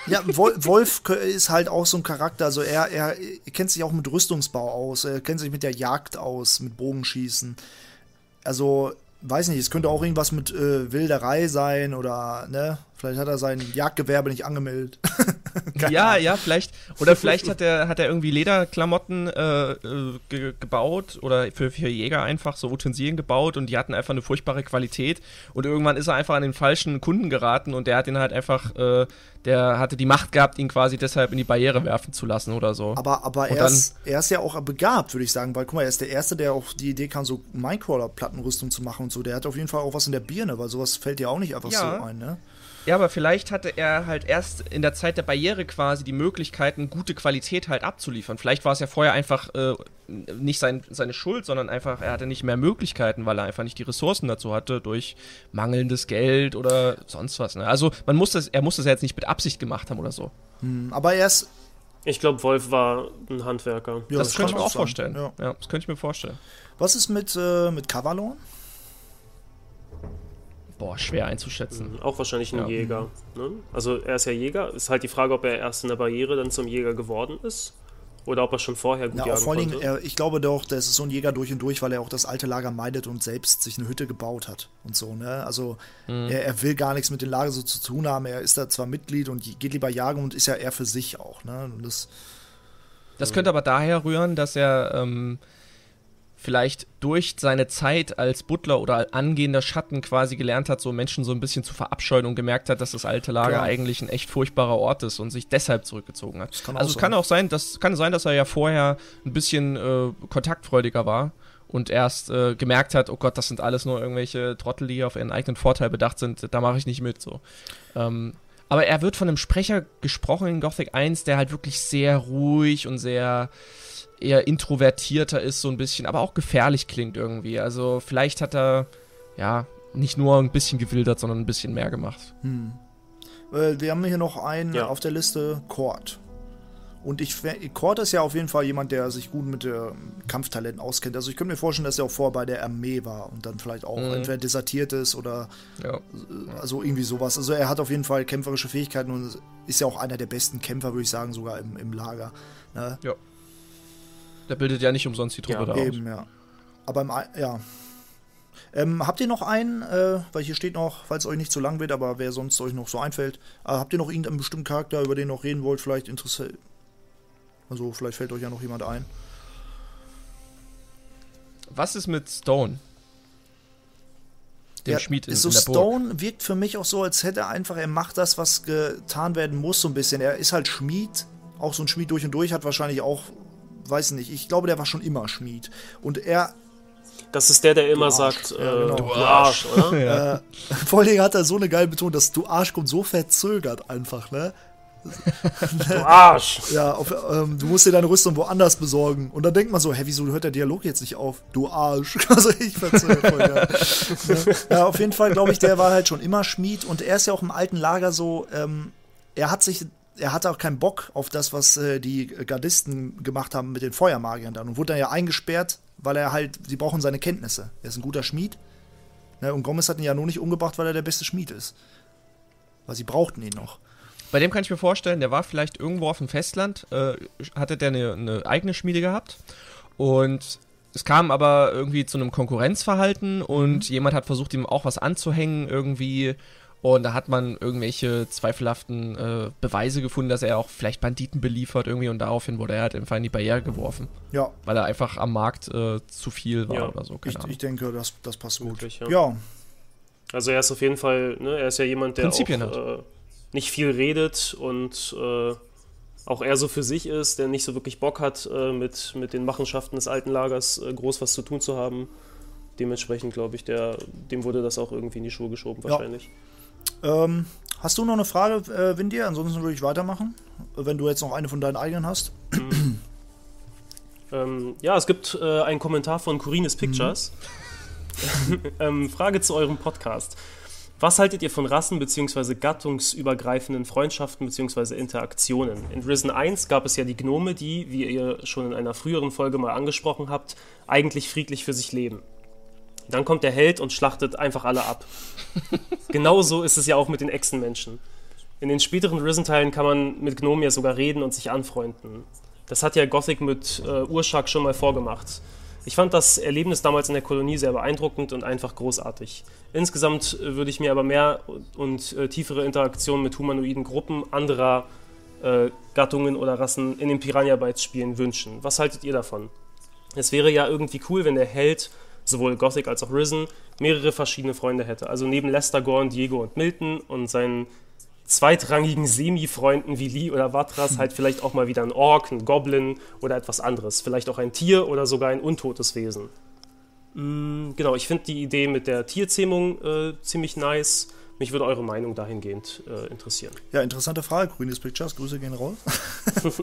Ja, Wolf ist halt auch so ein Charakter. Also er, er kennt sich auch mit Rüstungsbau aus. Er kennt sich mit der Jagd aus, mit Bogenschießen. Also weiß nicht, es könnte auch irgendwas mit äh, Wilderei sein oder, ne? Vielleicht hat er sein Jagdgewerbe nicht angemeldet. [laughs] ja, ja, vielleicht. Oder vielleicht hat er, hat er irgendwie Lederklamotten äh, äh, ge gebaut oder für, für Jäger einfach so Utensilien gebaut und die hatten einfach eine furchtbare Qualität. Und irgendwann ist er einfach an den falschen Kunden geraten und der hat ihn halt einfach, äh, der hatte die Macht gehabt, ihn quasi deshalb in die Barriere werfen zu lassen oder so. Aber, aber er, ist, er ist ja auch begabt, würde ich sagen, weil guck mal, er ist der Erste, der auch die Idee kam, so Minecrawler-Plattenrüstung zu machen und so. Der hat auf jeden Fall auch was in der Birne, weil sowas fällt dir auch nicht einfach ja. so ein, ne? Ja, aber vielleicht hatte er halt erst in der Zeit der Barriere quasi die Möglichkeiten, gute Qualität halt abzuliefern. Vielleicht war es ja vorher einfach äh, nicht sein, seine Schuld, sondern einfach, er hatte nicht mehr Möglichkeiten, weil er einfach nicht die Ressourcen dazu hatte, durch mangelndes Geld oder sonst was. Ne? Also man muss das, er muss das ja jetzt nicht mit Absicht gemacht haben oder so. Hm, aber er ist. Ich glaube, Wolf war ein Handwerker. Ja, das, das könnte ich mir auch sein. vorstellen. Ja. ja. das könnte ich mir vorstellen. Was ist mit, äh, mit Cavalon? Boah, schwer einzuschätzen. Mhm, Auch wahrscheinlich ein Ja. Jäger. Ne? Also er ist ja Jäger. Ist halt die Frage, ob er erst in der Barriere dann zum Jäger geworden ist. Oder ob er schon vorher gut Ja, auch jagen vor allen konnte. Dingen, er, ich glaube doch, das ist so ein Jäger durch und durch, weil er auch das alte Lager meidet und selbst sich eine Hütte gebaut hat und so, ne? Also er, er will gar nichts mit dem Lager so zu tun haben. Er ist da zwar Mitglied und geht lieber jagen und ist ja eher für sich auch, ne? Und das, Das könnte aber daher rühren, dass er ähm, vielleicht durch seine Zeit als Butler oder angehender Schatten quasi gelernt hat, so Menschen so ein bisschen zu verabscheuen und gemerkt hat, dass das alte Lager Klar. eigentlich ein echt furchtbarer Ort ist und sich deshalb zurückgezogen hat. also es kann auch sein, dass kann sein, dass er ja vorher ein bisschen äh, kontaktfreudiger war und erst äh, gemerkt hat, oh Gott, das sind alles nur irgendwelche Trottel, die auf ihren eigenen Vorteil bedacht sind, da mache ich nicht mit so. Ähm, aber er wird von einem Sprecher gesprochen in Gothic 1, der halt wirklich sehr ruhig und sehr eher introvertierter ist, so ein bisschen, aber auch gefährlich klingt irgendwie. Also vielleicht hat er, ja, nicht nur ein bisschen gewildert, sondern ein bisschen mehr gemacht. äh, wir haben hier noch einen Ja. auf der Liste, Cord. Und ich, Cord ist ja auf jeden Fall jemand, der sich gut mit äh, Kampftalenten auskennt. Also ich könnte mir vorstellen, dass er auch vorher bei der Armee war und dann vielleicht auch entweder desertiert ist oder Ja. also irgendwie sowas. Also er hat auf jeden Fall kämpferische Fähigkeiten und ist ja auch einer der besten Kämpfer, würde ich sagen, sogar im, im Lager. Ne? Der bildet ja nicht umsonst die Truppe Ja, da aus. Eben, ja. Aber im, ja. Ähm, habt ihr noch einen, äh, weil hier steht noch, falls euch nicht zu lang wird, aber wer sonst euch noch so einfällt, äh, habt ihr noch irgendeinen bestimmten Charakter, über den ihr noch reden wollt, vielleicht interessiert? Also vielleicht fällt euch ja noch jemand ein. Was ist mit Stone? Dem Ja, Schmied in, so in der Burg. Stone wirkt für mich auch so, als hätte er einfach, er macht das, was getan werden muss, so ein bisschen. Er ist halt Schmied, auch so ein Schmied durch und durch, hat wahrscheinlich auch, weiß nicht, ich glaube, der war schon immer Schmied. Und er, Das ist der, der immer sagt, Ja, äh, genau. du Arsch, oder? [laughs] äh, vor allen Dingen hat er so eine geile Betonung, dass du Arsch kommt so verzögert einfach, ne? Du Arsch! [laughs] Ja, auf, ähm, du musst dir deine Rüstung woanders besorgen. Und dann denkt man so, hä, wieso hört der Dialog jetzt nicht auf? Du Arsch. [laughs] Also ich verzeihe voll, ja. ja, auf jeden Fall glaube ich, der war halt schon immer Schmied und er ist ja auch im alten Lager so, ähm, er hat sich, er hatte auch keinen Bock auf das, was äh, die Gardisten gemacht haben mit den Feuermagiern dann und wurde dann ja eingesperrt, weil er halt, sie brauchen seine Kenntnisse. Er ist ein guter Schmied. Ne, und Gomez hat ihn ja nur nicht umgebracht, weil er der beste Schmied ist. Weil sie brauchten ihn noch. Bei dem kann ich mir vorstellen, der war vielleicht irgendwo auf dem Festland, äh, hatte der eine, eine eigene Schmiede gehabt und es kam aber irgendwie zu einem Konkurrenzverhalten und jemand hat versucht, ihm auch was anzuhängen irgendwie und da hat man irgendwelche zweifelhaften äh, Beweise gefunden, dass er auch vielleicht Banditen beliefert irgendwie und daraufhin wurde er halt einfach in die Barriere geworfen, Ja, weil er einfach am Markt äh, zu viel war Ja, oder so. Keine ich, ich denke, das, das passt gut. Möglich, ja. ja. Also er ist auf jeden Fall, ne, er ist ja jemand, der Prinzipien auch äh, nicht viel redet und äh, auch eher so für sich ist, der nicht so wirklich Bock hat, äh, mit, mit den Machenschaften des alten Lagers äh, groß was zu tun zu haben. Dementsprechend glaube ich, der, dem wurde das auch irgendwie in die Schuhe geschoben Ja. Ähm, hast du noch eine Frage, äh, Windir? Ansonsten würde ich weitermachen. Wenn du jetzt noch eine von deinen eigenen hast. Ähm, ja, es gibt äh, einen Kommentar von Corines Pictures. [laughs] ähm, Frage zu eurem Podcast. Was haltet ihr von Rassen- bzw. gattungsübergreifenden Freundschaften bzw. Interaktionen? In Risen 1 gab es ja die Gnome, die, wie ihr schon in einer früheren Folge mal angesprochen habt, eigentlich friedlich für sich leben. Dann kommt der Held und schlachtet einfach alle ab. [laughs] Genauso ist es ja auch mit den Echsenmenschen. In den späteren Risen-Teilen kann man mit Gnomen ja sogar reden und sich anfreunden. Das hat ja Gothic mit äh, Urschak schon mal vorgemacht. Ich fand das Erlebnis damals in der Kolonie sehr beeindruckend und einfach großartig. Insgesamt äh, würde ich mir aber mehr und, und äh, tiefere Interaktionen mit humanoiden Gruppen anderer äh, Gattungen oder Rassen in den Piranha Bytes Spielen wünschen. Was haltet ihr davon? Es wäre ja irgendwie cool, wenn der Held, sowohl Gothic als auch Risen, mehrere verschiedene Freunde hätte. Also neben Lester, Gorn, Diego und Milton und seinen zweitrangigen Semi-Freunden wie Lee oder Vatras [laughs] halt vielleicht auch mal wieder ein Ork, ein Goblin oder etwas anderes. Vielleicht auch ein Tier oder sogar ein untotes Wesen. Mm, genau, ich finde die Idee mit der Tierzähmung äh, ziemlich nice. Mich würde eure Meinung dahingehend äh, interessieren. Ja, interessante Frage, Grünes Pictures. Grüße gehen raus. [laughs]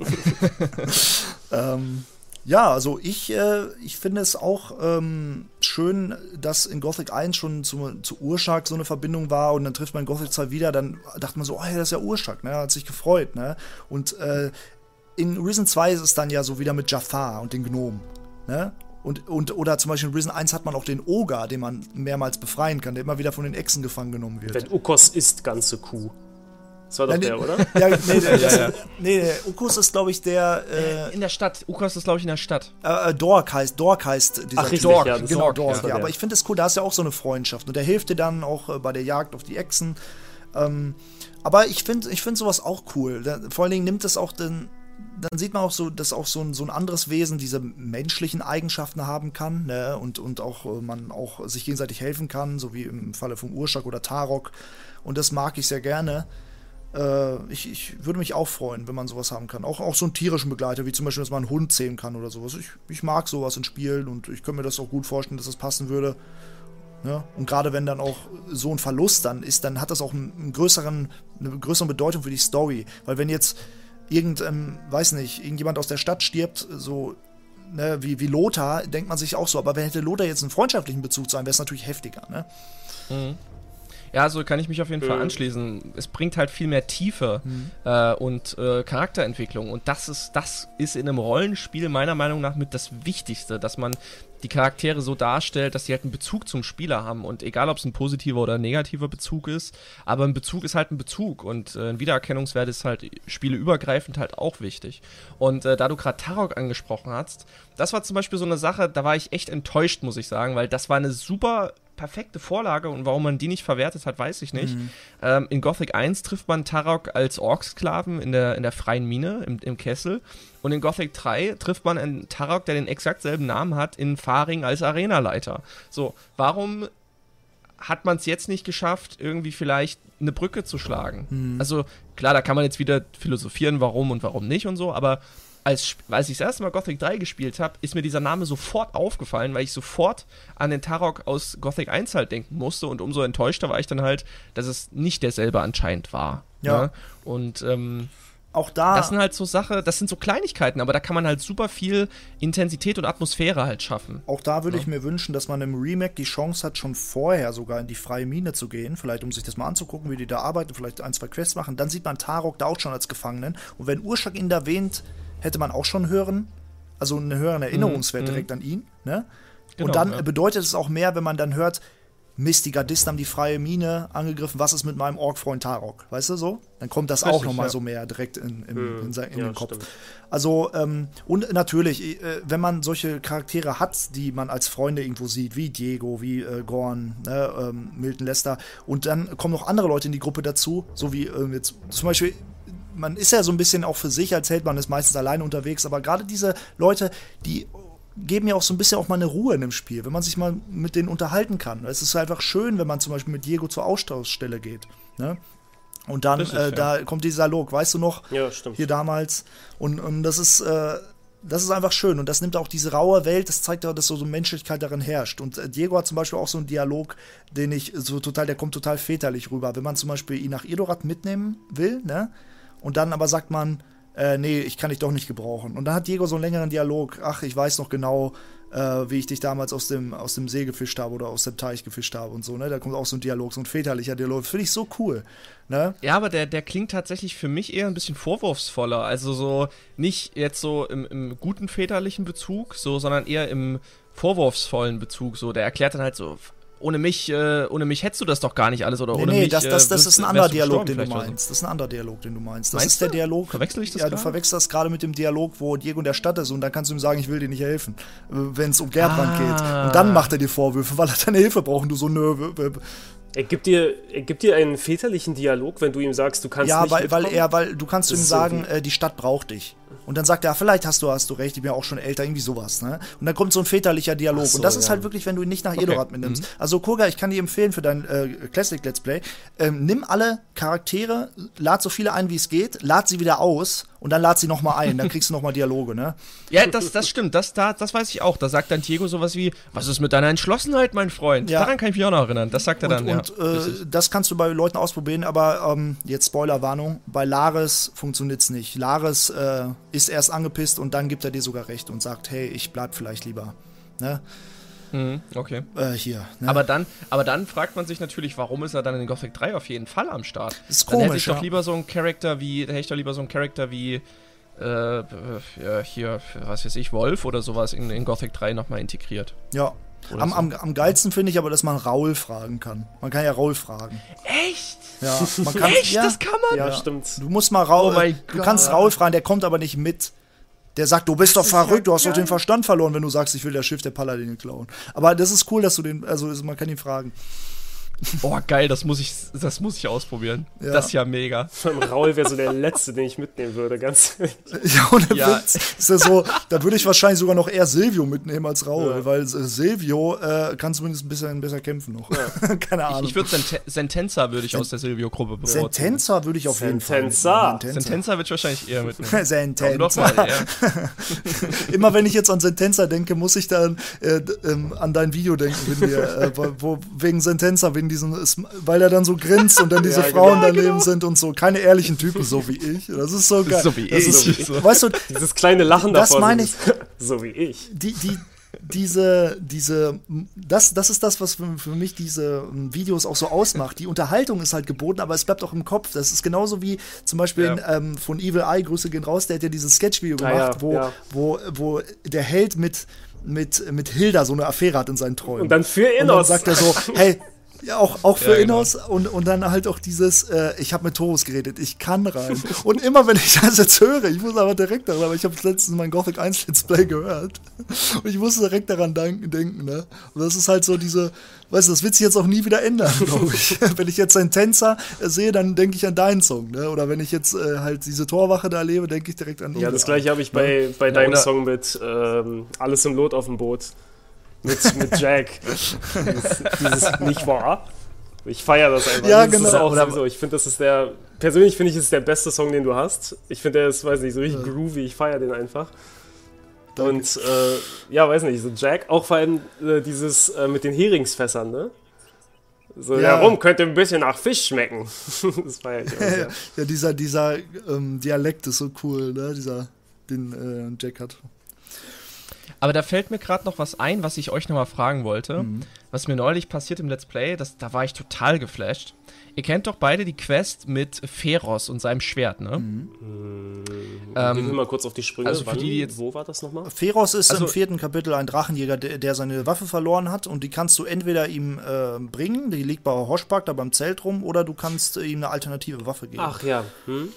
[laughs] ähm, ja, also ich, äh, ich finde es auch ähm, schön, dass in Gothic 1 schon zu, zu Urschak so eine Verbindung war und dann trifft man Gothic 2 wieder, dann dachte man so, oh ja, das ist ja Urschak, ne? Hat sich gefreut, ne? Und äh, in Risen 2 ist es dann ja so wieder mit Jafar und den Gnomen, ne? Und, und, oder zum Beispiel in Risen 1 hat man auch den Oger, den man mehrmals befreien kann, der immer wieder von den Echsen gefangen genommen wird. Wenn Ukos isst ganze Kuh. Das war doch Nein, der, oder? [laughs] Ja, nee, das, Ja, ja. nee, der Ukus ist, glaube ich, der äh, In der Stadt. Ukos ist, glaube ich, in der Stadt. äh, Dork heißt, Dork heißt dieser Ach, richtig, Typ. ja, das genau, Dork, ja. der. Aber ich finde es cool, da ist ja auch so eine Freundschaft. Und der hilft dir dann auch äh, bei der Jagd auf die Echsen. Ähm, aber ich finde ich find sowas auch cool. Da, vor allen Dingen nimmt es auch den. Dann sieht man auch so, dass auch so ein, so ein anderes Wesen diese menschlichen Eigenschaften haben kann, ne? Und, und auch äh, man auch sich gegenseitig helfen kann, so wie im Falle vom Urschak oder Tarok. Und das mag ich sehr gerne. Äh, ich, ich würde mich auch freuen, wenn man sowas haben kann. Auch, auch so einen tierischen Begleiter, wie zum Beispiel, dass man einen Hund zähmen kann oder sowas. Ich, ich mag sowas in Spielen und ich könnte mir das auch gut vorstellen, dass das passen würde. Ja? Und gerade wenn dann auch so ein Verlust dann ist, dann hat das auch einen, größeren, eine größere Bedeutung für die Story. Weil wenn jetzt irgend, ähm, weiß nicht, irgendjemand aus der Stadt stirbt, so ne, wie, wie Lothar, denkt man sich auch so. Aber wenn hätte Lothar jetzt einen freundschaftlichen Bezug zu einem, wäre es natürlich heftiger. Ne? Ja, so kann ich mich auf jeden Fall Mhm. anschließen. Es bringt halt viel mehr Tiefe äh, und äh, Charakterentwicklung. Und das ist, das ist in einem Rollenspiel meiner Meinung nach mit das Wichtigste, dass man die Charaktere so darstellt, dass sie halt einen Bezug zum Spieler haben. Und egal, ob es ein positiver oder ein negativer Bezug ist, aber ein Bezug ist halt ein Bezug. Und äh, ein Wiedererkennungswert ist halt spieleübergreifend halt auch wichtig. Und äh, da du gerade Tarok angesprochen hast, das war zum Beispiel so eine Sache, da war ich echt enttäuscht, muss ich sagen, weil das war eine super perfekte Vorlage und warum man die nicht verwertet hat, weiß ich nicht. Ähm, in Gothic 1 trifft man Tarok als Orksklaven in der, in der freien Mine, im, im Kessel. Und in Gothic 3 trifft man einen Tarok, der den exakt selben Namen hat, in Faring als Arenaleiter. So, warum hat man es jetzt nicht geschafft, irgendwie vielleicht eine Brücke zu schlagen? Also, klar, da kann man jetzt wieder philosophieren, warum und warum nicht und so, aber als, als ich das erste Mal Gothic 3 gespielt habe, ist mir dieser Name sofort aufgefallen, weil ich sofort an den Tarok aus Gothic 1 halt denken musste und umso enttäuschter war ich dann halt, dass es nicht derselbe anscheinend war. Ja. Ne? Und ähm, Auch da. das sind halt so Sache, das sind so Kleinigkeiten, aber da kann man halt super viel Intensität und Atmosphäre halt schaffen. Auch da würde ich mir wünschen, dass man im Remake die Chance hat, schon vorher sogar in die freie Mine zu gehen. Vielleicht, um sich das mal anzugucken, wie die da arbeiten, vielleicht ein, zwei Quests machen. Dann sieht man Tarok da auch schon als Gefangenen. Und wenn Urschak ihn da erwähnt, hätte man auch schon hören, also einen höheren Erinnerungswert direkt an ihn. Ne? Genau, und dann ja. bedeutet es auch mehr, wenn man dann hört, Mist, die Gardisten haben die freie Mine angegriffen, was ist mit meinem Ork-Freund Tarok? Weißt du so? Dann kommt das auch Richtig, nochmal ja. so mehr direkt in, in, in, sein- in ja, den Kopf. stimmt. Also, ähm, und natürlich, äh, wenn man solche Charaktere hat, die man als Freunde irgendwo sieht, wie Diego, wie äh, Gorn, ne, ähm, Milton Lester, und dann kommen noch andere Leute in die Gruppe dazu, so wie ähm, jetzt zum Beispiel. Man ist ja so ein bisschen auch für sich als Held, man ist meistens alleine unterwegs, aber gerade diese Leute, die geben ja auch so ein bisschen auch mal eine Ruhe in dem Spiel, wenn man sich mal mit denen unterhalten kann. Es ist einfach schön, wenn man zum Beispiel mit Diego zur Austauschstelle geht. Ne? Und dann, Richtig, äh, ja. da kommt dieser Dialog, weißt du noch? Ja, stimmt. hier damals. Und, und das ist, äh, das ist einfach schön. Und das nimmt auch diese raue Welt, das zeigt auch, dass so, so Menschlichkeit darin herrscht. Und äh, Diego hat zum Beispiel auch so einen Dialog, den ich so total, der kommt total väterlich rüber. Wenn man zum Beispiel ihn nach Edorat mitnehmen will, ne? Und dann aber sagt man, äh, nee, ich kann dich doch nicht gebrauchen. Und dann hat Diego so einen längeren Dialog. Ach, ich weiß noch genau, äh, wie ich dich damals aus dem, aus dem See gefischt habe oder aus dem Teich gefischt habe und so, ne? Da kommt auch so ein Dialog, so ein väterlicher Dialog. Finde ich so cool, ne? Ja, aber der, der klingt tatsächlich für mich eher ein bisschen vorwurfsvoller. Also so nicht jetzt so im, im guten väterlichen Bezug, so, sondern eher im vorwurfsvollen Bezug. So, der erklärt dann halt so, ohne mich, äh, ohne mich hättest du das doch gar nicht alles oder Nee, ohne nee, mich. das, das, äh, das wirst- ist ein anderer du Dialog, den du so. meinst. Das ist ein anderer Dialog, den du meinst. Das Meinst ist der du? Dialog. Verwechsel ich das Ja, du gerade? verwechselst das gerade mit dem Dialog, wo Diego in der Stadt ist und dann kannst du ihm sagen, ich will dir nicht helfen, wenn es um Gerbrand Ah. geht. Und dann macht er dir Vorwürfe, weil er deine Hilfe braucht und du so, nö. Er gibt, dir, er gibt dir einen väterlichen Dialog, wenn du ihm sagst, du kannst Ja, nicht weil, weil mitkommen? er, weil du kannst ihm sagen, äh, die Stadt braucht dich. Und dann sagt er, vielleicht hast du, hast du recht, ich bin ja auch schon älter, irgendwie sowas, ne? Und dann kommt so ein väterlicher Dialog. So, und das ist ja. halt wirklich, wenn du ihn nicht nach Edorat mitnimmst. Also, Koga, ich kann dir empfehlen für dein äh, Classic Let's Play, ähm, nimm alle Charaktere, lad so viele ein, wie es geht, lad sie wieder aus und dann lad sie nochmal ein. Dann kriegst du nochmal Dialoge, ne? [laughs] Ja, das, das stimmt, das, da, das weiß ich auch. Da sagt dann Diego sowas wie, was ist mit deiner Entschlossenheit, mein Freund? Ja. Daran kann ich mich auch noch erinnern. Das sagt er dann, und, ja. und äh, das kannst du bei Leuten ausprobieren, aber ähm, jetzt Spoilerwarnung, bei Laris funktioniert's nicht. Laris äh, ist erst angepisst und dann gibt er dir sogar recht und sagt, hey, ich bleib vielleicht lieber. Ne? Mhm, okay. Äh, hier. Ne? Aber dann, aber dann fragt man sich natürlich, warum ist er dann in Gothic 3 auf jeden Fall am Start? Das ist dann hätte komisch, ich doch lieber so einen Charakter wie, hätte ich doch lieber so einen Charakter wie, äh, ja, hier, was weiß ich, Wolf oder sowas in, in Gothic 3 nochmal integriert. Ja. Am, so. am, am geilsten finde ich aber, dass man Raul fragen kann. Man kann ja Raul fragen. Echt? Ja, [laughs] man kann, Echt? Ja, Das kann man? Ja, Ja. stimmt. Du musst mal Raul, Oh du kannst Raul fragen, der kommt aber nicht mit. Der sagt, du bist doch ist ja verrückt, du hast doch den Verstand verloren, wenn du sagst, ich will das Schiff der Paladine klauen. Aber das ist cool, dass du den, also man kann ihn fragen. Oh, geil, das muss ich, das muss ich ausprobieren. Ja. Das ist ja mega. Allem Raul wäre so der Letzte, den ich mitnehmen würde, ganz ehrlich. [laughs] Ja, ohne Ja. Witz. Ist ja so, da würde ich wahrscheinlich sogar noch eher Silvio mitnehmen als Raul, Ja. weil äh, Silvio äh, kann zumindest ein bisschen besser kämpfen noch. [laughs] Keine Ahnung. Ich würde Sente Sentenza würde ich aus der Silvio-Gruppe bevorzugen. Sentenza würde ich auf jeden Fall. Sentenza. mitnehmen. Sentenza würde ich wahrscheinlich eher mitnehmen. Komm [laughs] Sentenza. mal. Immer wenn ich jetzt an Sentenza denke, muss ich dann äh, ähm, an dein Video denken, wenn wir, äh, wo, wegen Sentenza, wegen diesen, weil er dann so grinst und dann [laughs] diese Ja, Frauen genau. daneben sind und so. Keine ehrlichen Typen, so wie ich. Das ist so geil. So wie das ich. Ist, So. Weißt du, Dieses kleine Lachen Das davor. meine so dieses- [laughs] So wie ich. die, die, diese, diese, das, das ist das, was für, für mich diese ähm, Videos auch so ausmacht. Die Unterhaltung ist halt geboten, aber es bleibt auch im Kopf. Das ist genauso wie zum Beispiel Ja. in, ähm, von Evil Eye, Grüße gehen raus, der hat ja dieses Sketch-Video Ah, gemacht, ja, wo, ja. wo, wo der Held mit, mit, mit Hilda so eine Affäre hat in seinen Träumen. Und dann für Und dann sagt er so, [laughs] hey, ja, auch, auch für Ja, genau. Innos und, und dann halt auch dieses, äh, ich habe mit Torus geredet, ich kann rein. und immer wenn ich das jetzt höre, ich muss aber direkt daran, aber ich habe letztens mein Gothic 1 Let's Play gehört und ich musste direkt daran denken, denken ne? Und das ist halt so diese, weißt du, das wird sich jetzt auch nie wieder ändern, [laughs] glaube ich. wenn ich jetzt einen Tänzer äh, sehe, dann denke ich an deinen Song, ne? Oder wenn ich jetzt äh, halt diese Torwache da erlebe, denke ich direkt an ihn. Ja, das gleiche habe ich bei, bei Ja, deinem Song mit ähm, Alles im Lot auf dem Boot. Mit, mit Jack. [laughs] dieses, dieses Nicht wahr? Ich feiere das einfach. Ja, das Ist genau. auch Oder- sowieso. Ich finde, das ist der. Persönlich finde ich, es ist der beste Song, den du hast. Ich finde, der ist, weiß nicht, so richtig groovy. Ich feiere den einfach. Danke. Und äh, ja, weiß nicht, so Jack, auch vor allem äh, dieses äh, mit den Heringsfässern, ne? So, Ja. ja, rum könnte ein bisschen nach Fisch schmecken. [laughs] das feiere ich auch sehr. [laughs] ja, dieser, dieser ähm, Dialekt ist so cool, ne? Dieser, den äh, Jack hat. Aber da fällt mir gerade noch was ein, was ich euch nochmal fragen wollte. Mhm. Was mir neulich passiert im Let's Play, das, da war ich total geflasht. Ihr kennt doch beide die Quest mit Feros und seinem Schwert, ne? Mhm. Ähm, Gehen wir mal kurz auf die Sprünge. also für Wann, die, die jetzt- wo war das nochmal? Feros ist Also- im vierten Kapitel ein Drachenjäger, der, der seine Waffe verloren hat und die kannst du entweder ihm äh, bringen, die liegt bei Hoschpark da beim Zelt rum, oder du kannst äh, ihm eine alternative Waffe geben. Ach ja. Hm?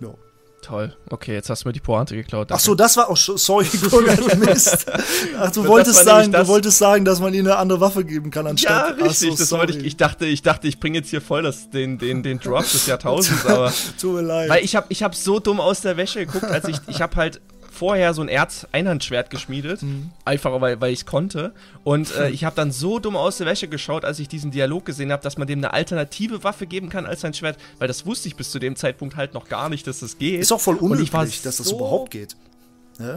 Ja. Toll. Okay, jetzt hast du mir die Pointe geklaut. Ach danke. so, das war auch oh, sorry, [laughs] Gurgert, Mist. Ach, du wolltest sagen, du wolltest sagen, dass man ihm eine andere Waffe geben kann Ja, anstatt. Ach richtig. so, das wollte ich. Ich dachte, ich dachte, ich bringe jetzt hier voll das, den, den, den Drop des [laughs] Jahrtausends, aber. Tut mir leid. Weil ich habe ich hab so dumm aus der Wäsche geguckt, als ich, ich habe halt vorher so ein Erz-Einhandschwert geschmiedet, Mhm. einfach weil, weil ich es konnte. Und äh, [laughs] ich habe dann so dumm aus der Wäsche geschaut, als ich diesen Dialog gesehen habe, dass man dem eine alternative Waffe geben kann als sein Schwert, weil das wusste ich bis zu dem Zeitpunkt halt noch gar nicht, dass das geht. ist auch voll war dass das so- überhaupt geht.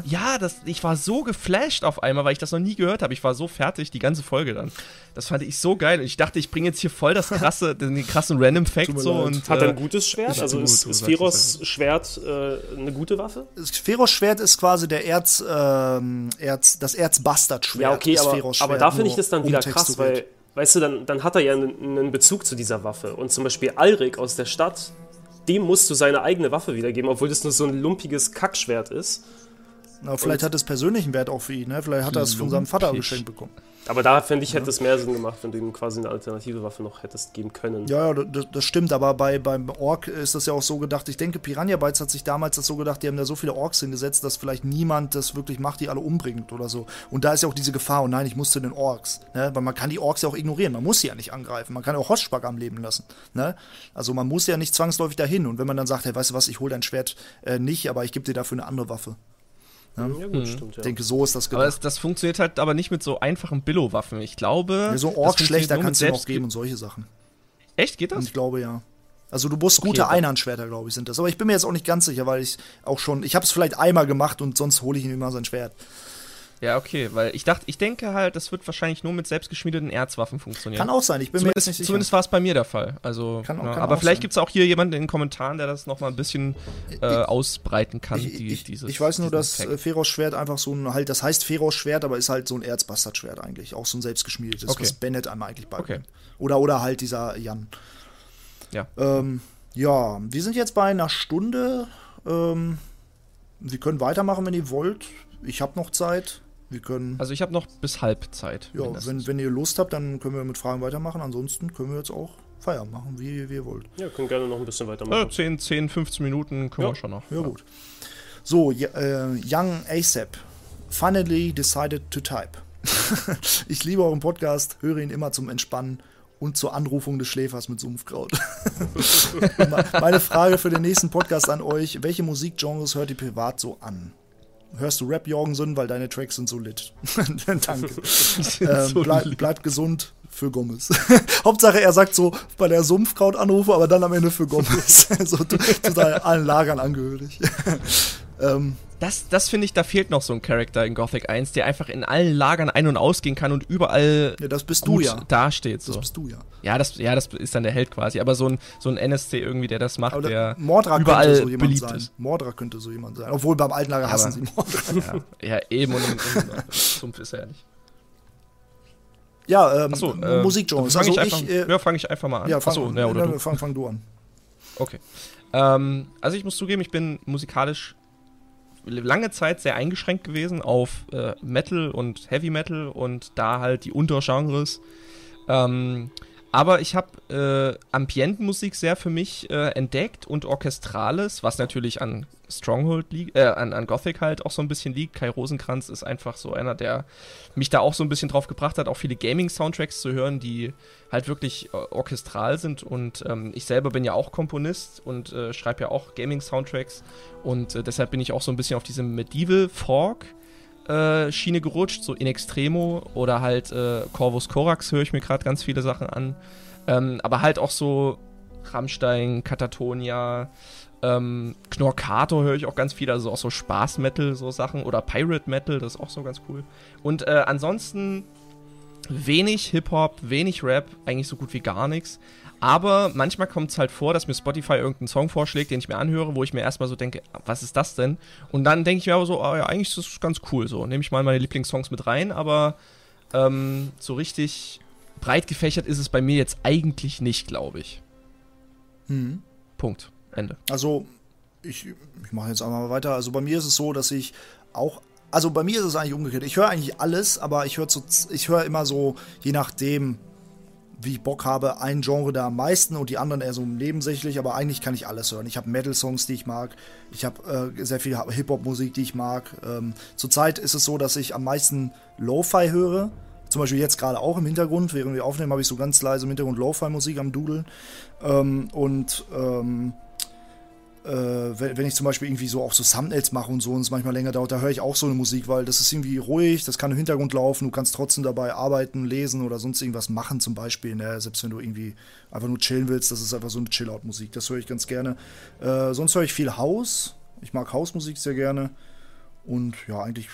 Ja, das, ich war so geflasht auf einmal, weil ich das noch nie gehört habe. Ich war so fertig, die ganze Folge dann. Das fand ich so geil. Und ich dachte, ich bringe jetzt hier voll das krasse, [laughs] den krassen Random Fact so. leid. Und, Hat er äh, ein gutes Schwert? ist Also gut, ist, ist Feros Schwert äh, eine gute Waffe? Das Feros Schwert ist quasi der Erz, ähm, Erz das Erzbastard-Schwert. Ja, okay, ist aber, Feros aber da finde ich das dann wieder krass, weil, weißt du, dann, dann hat er ja einen, einen Bezug zu dieser Waffe. Und zum Beispiel Alrik aus der Stadt, dem musst du seine eigene Waffe wiedergeben, obwohl das nur so ein lumpiges Kackschwert ist. Na, vielleicht hat es persönlichen Wert auch für ihn, ne? Vielleicht hat er es von seinem Vater Lumpig. geschenkt bekommen. Aber da, finde ich, hätte es mehr Sinn gemacht, wenn du ihm quasi eine alternative Waffe noch hättest geben können. Ja, ja, das, das stimmt, aber bei, beim Ork ist das ja auch so gedacht. Ich denke, Piranha Bytes hat sich damals das so gedacht, die haben da so viele Orks hingesetzt, dass vielleicht niemand das wirklich macht, die alle umbringt oder so. Und da ist ja auch diese Gefahr, und nein, ich muss zu den Orks. Ne? Weil man kann die Orks ja auch ignorieren, man muss sie ja nicht angreifen. Man kann auch Hoschspark am Leben lassen. Ne? Also man muss ja nicht zwangsläufig dahin. Und wenn man dann sagt, hey, weißt du was, ich hole dein Schwert äh, nicht, aber ich gebe dir dafür eine andere Waffe. Ja, gut, stimmt, ja. Ich denke, so ist das aber gedacht. das, das funktioniert halt aber nicht mit so einfachen Billo-Waffen. Ich glaube. ja, so das Ork funktioniert schlechter nur mit kannst du noch geben und solche Sachen. Echt, geht Und das? ich glaube ja. Also du musst gute da- Einhandschwerter, glaube ich, sind das. Aber ich bin mir jetzt auch nicht ganz sicher, weil ich auch schon, ich habe es vielleicht einmal gemacht und sonst hole ich ihm immer sein Schwert. Ja, okay, weil ich dachte, ich denke halt, das wird wahrscheinlich nur mit selbstgeschmiedeten Erzwaffen funktionieren. Kann auch sein, ich bin mir Zumindest, nicht sicher. zumindest war es bei mir der Fall. Also, Kann auch- ja, kann aber vielleicht gibt es auch hier jemanden in den Kommentaren, der das nochmal ein bisschen äh, ausbreiten kann. ich, die, ich, dieses, ich weiß nur, dass äh, Feros Schwert einfach so ein, halt, das heißt Feros Schwert, aber ist halt so ein Erzbastard-Schwert eigentlich. Auch so ein selbstgeschmiedetes, Okay. was Bennett einmal eigentlich beibringt. Okay. Oder, oder halt dieser Jan. Ja. Ähm, ja, wir sind jetzt bei einer Stunde Ähm, wir können weitermachen, wenn ihr wollt. Ich habe noch Zeit. Wir können. Also ich habe noch bis Halbzeit. Ja, wenn, wenn ihr Lust habt, dann können wir mit Fragen weitermachen. Ansonsten können wir jetzt auch Feierabend machen, wie, wie ihr wollt. Ja, können gerne noch ein bisschen weitermachen. Ja, 10, 10, 15 Minuten können Ja. wir schon noch. Ja, gut. So, ja, äh, Young ASAP. Finally decided to type. [laughs] ich liebe euren Podcast, höre ihn immer zum Entspannen und zur Anrufung des Schläfers mit Sumpfkraut. Me- [laughs] [laughs] Meine Frage für den nächsten Podcast an euch: Welche Musikgenres hört ihr privat so an? Hörst du Rap, Jorgensen, weil deine Tracks sind so lit. [laughs] Danke. [laughs] Ähm, So bleib, lieb. bleibt gesund für Gomez. [laughs] Hauptsache, er sagt so bei der Sumpfkraut-Anrufe, aber dann am Ende für Gomez. so total allen Lagern angehörig. Ähm, Das, das finde ich, da fehlt noch so ein Charakter in Gothic 1, der einfach in allen Lagern ein- und ausgehen kann und überall ja, das bist gut du ja. dasteht. Das So. bist du ja. Ja, das, ja, das ist dann der Held quasi. Aber so ein, so ein NSC irgendwie, der das macht, Aber der Mordra überall könnte so jemand beliebt sein. ist. Mordra könnte so jemand sein. Obwohl beim alten Lager Ja, hassen sie Mordra. Ja, ja eben und im, im Sumpf ist er ja nicht. Ja, ähm, Achso, äh, Musikgenres. Fang Also ich, ich, einfach, äh, ja, fange ich einfach mal an. ja, fang, Achso, ja, oder du. fang, fang du an. Okay. Ähm, also ich muss zugeben, ich bin musikalisch lange Zeit sehr eingeschränkt gewesen auf äh, Metal und Heavy Metal und da halt die Untergenres. Ähm, aber ich habe äh, Ambientenmusik sehr für mich äh, entdeckt und Orchestrales, was natürlich an Stronghold liegt, äh, an, an Gothic halt auch so ein bisschen liegt. Kai Rosenkranz ist einfach so einer, der mich da auch so ein bisschen drauf gebracht hat, auch viele Gaming-Soundtracks zu hören, die halt wirklich äh, orchestral sind. Und ähm, ich selber bin ja auch Komponist und äh, schreibe ja auch Gaming-Soundtracks. Und äh, deshalb bin ich auch so ein bisschen auf diese Medieval Fork Schiene gerutscht, so In Extremo oder halt äh, Corvus Corax höre ich mir gerade ganz viele Sachen an. Ähm, aber halt auch so Rammstein, Katatonia, ähm, Knorkator höre ich auch ganz viel, also auch so Spaß-Metal, so Sachen. Oder Pirate Metal, das ist auch so ganz cool. Und äh, ansonsten wenig Hip-Hop, wenig Rap, eigentlich so gut wie gar nichts. Aber manchmal kommt es halt vor, dass mir Spotify irgendeinen Song vorschlägt, den ich mir anhöre, wo ich mir erstmal so denke, was ist das denn? Und dann denke ich mir aber so, ah ja, eigentlich ist das ganz cool so. Nehme ich mal meine Lieblingssongs mit rein, aber ähm, so richtig breit gefächert ist es bei mir jetzt eigentlich nicht, glaube ich. Mhm. Punkt. Ende. Also, ich, ich mache jetzt einmal weiter. Also bei mir ist es so, dass ich auch. Also bei mir ist es eigentlich umgekehrt. Ich höre eigentlich alles, aber ich höre höre immer so, je nachdem, wie ich Bock habe, ein Genre da am meisten und die anderen eher so nebensächlich, aber eigentlich kann ich alles hören. Ich habe Metal-Songs, die ich mag. Ich habe äh, sehr viel Hip-Hop-Musik, die ich mag. Ähm, Zurzeit ist es so, dass ich am meisten Lo-Fi höre. Zum Beispiel jetzt gerade auch im Hintergrund, während wir aufnehmen, habe ich so ganz leise im Hintergrund Lo-Fi-Musik am Dudeln. Ähm, und ähm, äh, wenn, wenn ich zum Beispiel irgendwie so auch so Thumbnails mache und so und es manchmal länger dauert, da höre ich auch so eine Musik, weil das ist irgendwie ruhig, das kann im Hintergrund laufen, du kannst trotzdem dabei arbeiten, lesen oder sonst irgendwas machen zum Beispiel, ne? selbst wenn du irgendwie einfach nur chillen willst, das ist einfach so eine Chill-Out-Musik, das höre ich ganz gerne. Äh, sonst höre ich viel House, ich mag Hausmusik sehr gerne und ja, eigentlich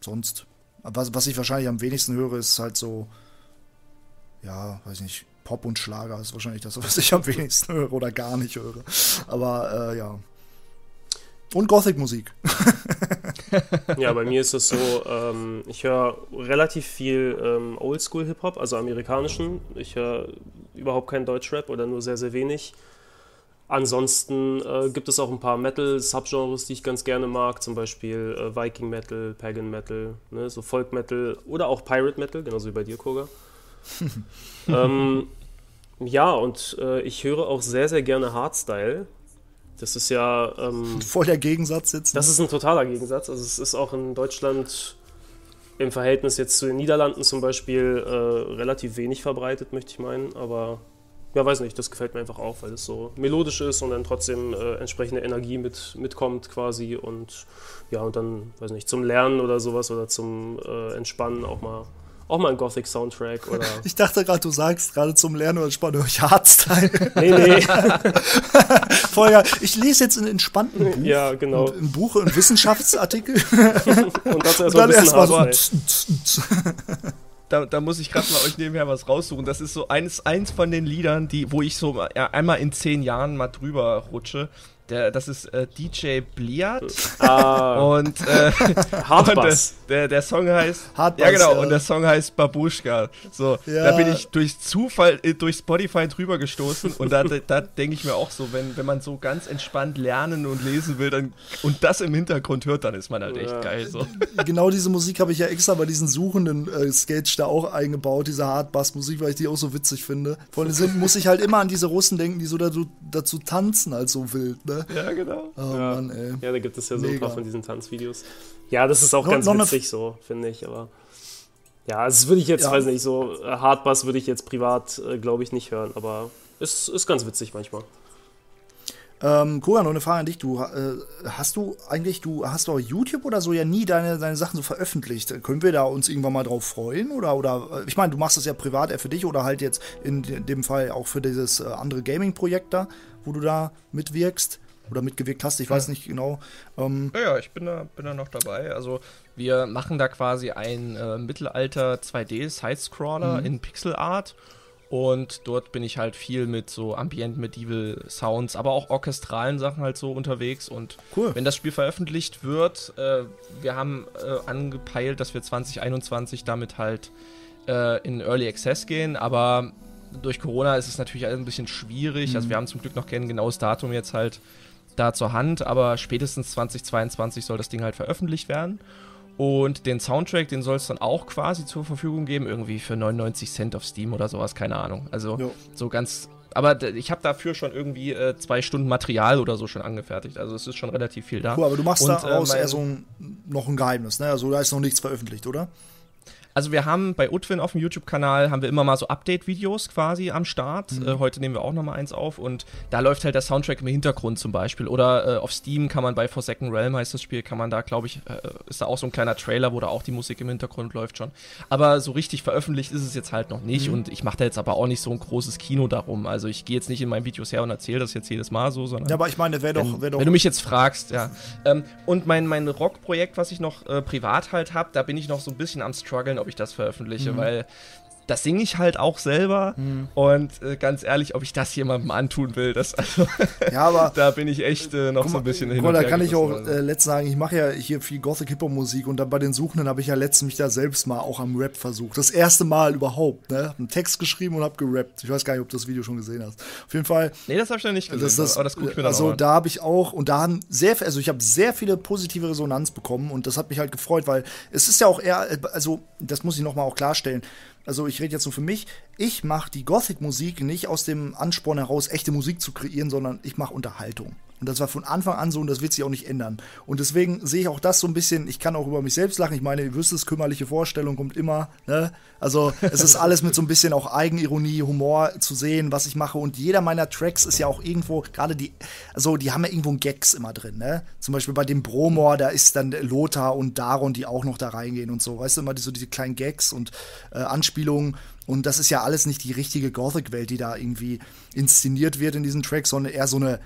sonst. Was, was ich wahrscheinlich am wenigsten höre, ist halt so, ja, weiß nicht, Pop und Schlager ist wahrscheinlich das, was ich am wenigsten höre oder gar nicht höre. Aber äh, ja. Und Gothic-Musik. [laughs] Ja, bei mir ist es so, ähm, ich höre relativ viel ähm, Oldschool-Hip-Hop, also amerikanischen. Ich höre überhaupt keinen Deutschrap oder nur sehr, sehr wenig. Ansonsten äh, gibt es auch ein paar Metal-Subgenres, die ich ganz gerne mag, zum Beispiel äh, Viking Metal, Pagan Metal, ne, so Folk Metal oder auch Pirate Metal, genauso wie bei dir, Koga. [laughs] ähm, ja, und äh, ich höre auch sehr, sehr gerne Hardstyle. Das ist ja. Ähm, [laughs] Voll der Gegensatz jetzt. ne? das ist ein totaler Gegensatz. Also es ist auch in Deutschland im Verhältnis jetzt zu den Niederlanden zum Beispiel äh, relativ wenig verbreitet, möchte ich meinen. Aber ja, weiß nicht, das gefällt mir einfach auch, weil es so melodisch ist und dann trotzdem äh, entsprechende Energie mit, mitkommt quasi. Und ja, und dann, weiß nicht, zum Lernen oder sowas oder zum äh, Entspannen auch mal auch mal ein Gothic-Soundtrack oder. [laughs] ich dachte gerade, du sagst gerade zum Lernen oder Spannen höre ich Hardstyle. nee, nee. [laughs] Voll geil. Ich lese jetzt einen entspannten Buch. ja, genau. Ein Buch, [laughs] ein Wissenschaftsartikel. Und das Und erstmal dann ein bisschen erstmal so. Da, da muss ich gerade mal euch nebenher was raussuchen. Das ist so eins, eins von den Liedern, die, wo ich so ja, einmal in zehn Jahren mal drüber rutsche. Der, das ist äh, DJ Bliat. Ah, [laughs] Und, äh, [laughs] und der, der, der Song heißt. Hardbass, ja, genau. ja. Und der Song heißt Babuschka. So, Ja. da bin ich durch Zufall äh, durch Spotify drüber gestoßen. Und da, da denke ich mir auch so, wenn, wenn man so ganz entspannt lernen und lesen will dann, und das im Hintergrund hört, dann ist man halt echt Ja. geil. So. [laughs] genau diese Musik habe ich ja extra bei diesen suchenden äh, Sketch da auch eingebaut, diese Hardbass-Musik, weil ich die auch so witzig finde. Vor allem sind, muss ich halt immer an diese Russen denken, die so dazu, dazu tanzen, als so wild, ne? Ja, genau. Oh Ja. Mann, ey. Ja, da gibt es ja so ein Mega. paar von diesen Tanzvideos. Ja, das ist auch Noch- ganz witzig so, finde ich, aber. Ja, das würde ich jetzt, Ja. weiß nicht, so äh, Hardbass würde ich jetzt privat, äh, glaube ich, nicht hören, aber ist, ist ganz witzig manchmal. Ähm, Koga, noch eine Frage an dich. Du äh, hast du eigentlich, du hast doch YouTube oder so ja nie deine, deine Sachen so veröffentlicht. Können wir da uns irgendwann mal drauf freuen? Oder, oder äh, ich meine, du machst das ja privat eher für dich oder halt jetzt in de- dem Fall auch für dieses andere Gaming-Projekt da, wo du da mitwirkst oder mitgewirkt hast, ich weiß nicht genau. Ähm, Ja, ja, ich bin da, bin da noch dabei. Also wir machen da quasi ein äh, Mittelalter 2D Sidescroller Mhm. in Pixel Art. Und dort bin ich halt viel mit so Ambient Medieval Sounds, aber auch orchestralen Sachen halt so unterwegs. Und Cool. wenn das Spiel veröffentlicht wird, äh, wir haben äh, angepeilt, dass wir 2021 damit halt äh, in Early Access gehen, aber durch Corona ist es natürlich ein bisschen schwierig. Also wir haben zum Glück noch kein genaues Datum jetzt halt da zur Hand, aber spätestens 2022 soll das Ding halt veröffentlicht werden. Und den Soundtrack, den soll es dann auch quasi zur Verfügung geben, irgendwie für 99 Cent auf Steam oder sowas, keine Ahnung. Also Jo. so ganz. Aber ich habe dafür schon irgendwie äh, zwei Stunden Material oder so schon angefertigt. Also es ist schon relativ viel da. cool, aber du machst Und, daraus äh, eher so ein, noch ein Geheimnis, ne? Also da ist noch nichts veröffentlicht, oder? Also wir haben bei Utwin auf dem YouTube-Kanal haben wir immer mal so Update-Videos quasi am Start. Mhm. Äh, heute nehmen wir auch noch mal eins auf und da läuft halt der Soundtrack im Hintergrund zum Beispiel. Oder äh, auf Steam kann man bei Forsaken Realm heißt das Spiel, kann man da glaube ich, äh, ist da auch so ein kleiner Trailer, wo da auch die Musik im Hintergrund läuft schon. Aber so richtig veröffentlicht ist es jetzt halt noch Mhm. nicht und ich mache da jetzt aber auch nicht so ein großes Kino darum. Also ich gehe jetzt nicht in meinen Videos her und erzähle das jetzt jedes Mal so, sondern Ja, aber ich meine, wäre doch, wenn, wär doch wenn du mich jetzt fragst, ja. Ähm, und mein, mein Rock-Projekt, was ich noch äh, privat halt habe, da bin ich noch so ein bisschen am struggeln, ob ich das veröffentliche, Mhm. weil das singe ich halt auch selber. Und äh, ganz ehrlich, ob ich das jemandem antun will, das also, [laughs] ja, aber da bin ich echt äh, noch Guck so mal, ein bisschen hin guck mal, da kann ich auch gerissen, äh, also. letztens sagen, ich mache ja hier viel Gothic Hip Hop Musik und dann bei den Suchenden habe ich ja letztens mich da selbst mal auch am Rap versucht. Das erste Mal überhaupt, ne? Hab einen Text geschrieben und hab gerappt. Ich weiß gar nicht, ob du das Video schon gesehen hast. Auf jeden Fall Nee, das habe ich noch nicht gesehen, das, das, aber das gucke ich mir dann also da habe ich auch und da haben sehr also ich habe sehr viele positive Resonanz bekommen und das hat mich halt gefreut, weil es ist ja auch eher also das muss ich noch mal auch klarstellen. Also ich rede jetzt nur für mich. Ich mache die Gothic Musik nicht aus dem Ansporn heraus echte Musik zu kreieren, sondern ich mache Unterhaltung. Und das war von Anfang an so und das wird sich auch nicht ändern. Und deswegen sehe ich auch das so ein bisschen, ich kann auch über mich selbst lachen. Ich meine, ihr wisst es, kümmerliche Vorstellung kommt immer. Ne? Also es ist alles mit so ein bisschen auch Eigenironie, Humor zu sehen, was ich mache. Und jeder meiner Tracks ist ja auch irgendwo, gerade die, also die haben ja irgendwo Gags immer drin. Ne? Zum Beispiel bei dem Bromor, da ist dann Lothar und Daron, die auch noch da reingehen und so. Weißt du, immer so diese kleinen Gags und äh, Anspielungen. Und das ist ja alles nicht die richtige Gothic-Welt, die da irgendwie inszeniert wird in diesen Tracks, sondern eher so eine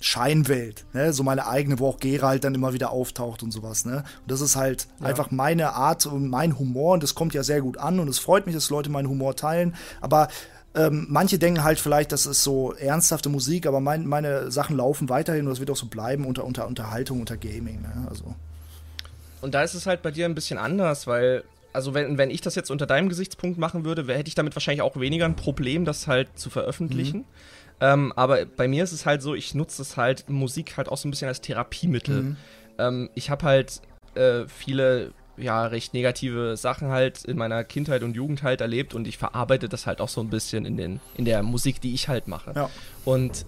Scheinwelt, ne? so meine eigene, wo auch Geralt dann immer wieder auftaucht und sowas. Ne? Und das ist halt einfach meine Art und mein Humor und das kommt ja sehr gut an und es freut mich, dass Leute meinen Humor teilen. Aber ähm, manche denken halt vielleicht, das ist so ernsthafte Musik, aber mein, meine Sachen laufen weiterhin und das wird auch so bleiben unter, unter Unterhaltung, unter Gaming. Ne? Also. Und da ist es halt bei dir ein bisschen anders, weil, also wenn, wenn ich das jetzt unter deinem Gesichtspunkt machen würde, hätte ich damit wahrscheinlich auch weniger ein Problem, das halt zu veröffentlichen. Ähm, aber bei mir ist es halt so, ich nutze es halt, Musik halt auch so ein bisschen als Therapiemittel. Ähm, ich habe halt äh, viele, ja, recht negative Sachen halt in meiner Kindheit und Jugend halt erlebt und ich verarbeite das halt auch so ein bisschen in, den, in der Musik, die ich halt mache. Ja. Und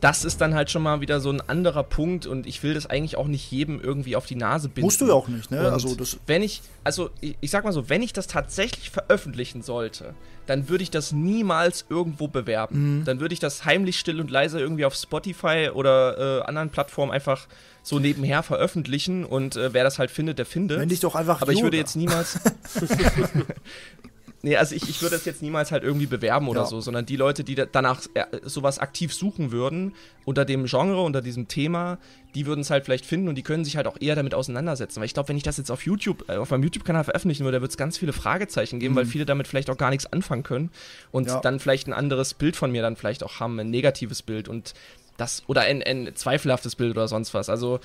das ist dann halt schon mal wieder so ein anderer Punkt und ich will das eigentlich auch nicht jedem irgendwie auf die Nase binden. Musst du ja auch nicht, ne? Und Also das- wenn ich, also ich, ich sag mal so, wenn ich das tatsächlich veröffentlichen sollte, dann würde ich das niemals irgendwo bewerben. Mhm. Dann würde ich das heimlich still und leise irgendwie auf Spotify oder äh, anderen Plattformen einfach so nebenher veröffentlichen und äh, wer das halt findet, der findet. Nenn dich doch einfach Aber ich würde jetzt niemals. [laughs] [laughs] Nee, also ich, ich würde das jetzt niemals halt irgendwie bewerben oder Ja. so, sondern die Leute, die da danach äh, sowas aktiv suchen würden, unter dem Genre, unter diesem Thema, die würden es halt vielleicht finden und die können sich halt auch eher damit auseinandersetzen. Weil ich glaube, wenn ich das jetzt auf YouTube, äh, auf meinem YouTube-Kanal veröffentlichen würde, da wird es ganz viele Fragezeichen geben, weil viele damit vielleicht auch gar nichts anfangen können und Mhm. Ja. dann vielleicht ein anderes Bild von mir dann vielleicht auch haben, ein negatives Bild. Und das, oder ein, ein zweifelhaftes Bild oder sonst was. Also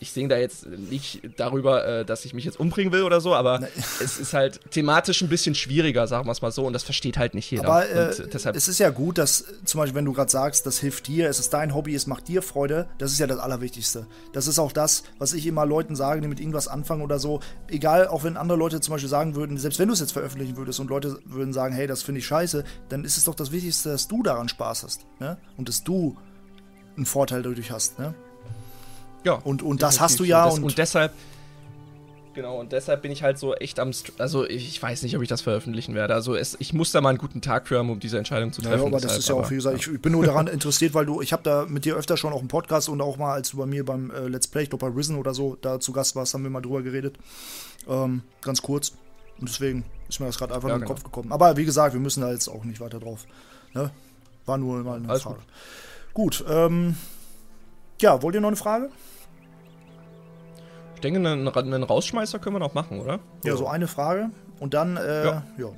ich singe da jetzt nicht darüber, äh, dass ich mich jetzt umbringen will oder so, aber [laughs] es ist halt thematisch ein bisschen schwieriger, sagen wir es mal so, und das versteht halt nicht jeder. Aber äh, deshalb, es ist ja gut, dass zum Beispiel, wenn du gerade sagst, das hilft dir, es ist dein Hobby, es macht dir Freude, das ist ja das Allerwichtigste. Das ist auch das, was ich immer Leuten sage, die mit irgendwas anfangen oder so. Egal, auch wenn andere Leute zum Beispiel sagen würden, selbst wenn du es jetzt veröffentlichen würdest und Leute würden sagen, hey, das finde ich scheiße, dann ist es doch das Wichtigste, dass du daran Spaß hast. Ne? Und dass du einen Vorteil dadurch hast. Ne? Ja. Und, und das hast du ja. Das, und, und deshalb. Genau, und deshalb bin ich halt so echt am. Str also, ich weiß nicht, ob ich das veröffentlichen werde. Also, es, ich muss da mal einen guten Tag für haben, um diese Entscheidung zu treffen. Ja, aber das ist ja auch, wie gesagt, ich, ich bin nur daran [laughs] interessiert, weil du, ich habe da mit dir öfter schon auch einen Podcast und auch mal, als du bei mir beim äh, Let's Play, ich glaube bei Risen oder so, da zu Gast warst, haben wir mal drüber geredet. Ähm, ganz kurz. Und deswegen ist mir das gerade einfach ja, in den genau. Kopf gekommen. Aber wie gesagt, wir müssen da jetzt auch nicht weiter drauf. Ne? War nur mal eine Alles Frage. Gut, gut ähm, ja, wollt ihr noch eine Frage? Ich denke, einen, einen Rausschmeißer können wir noch machen, oder? Ja, so eine Frage. Und dann, äh, ja. ja.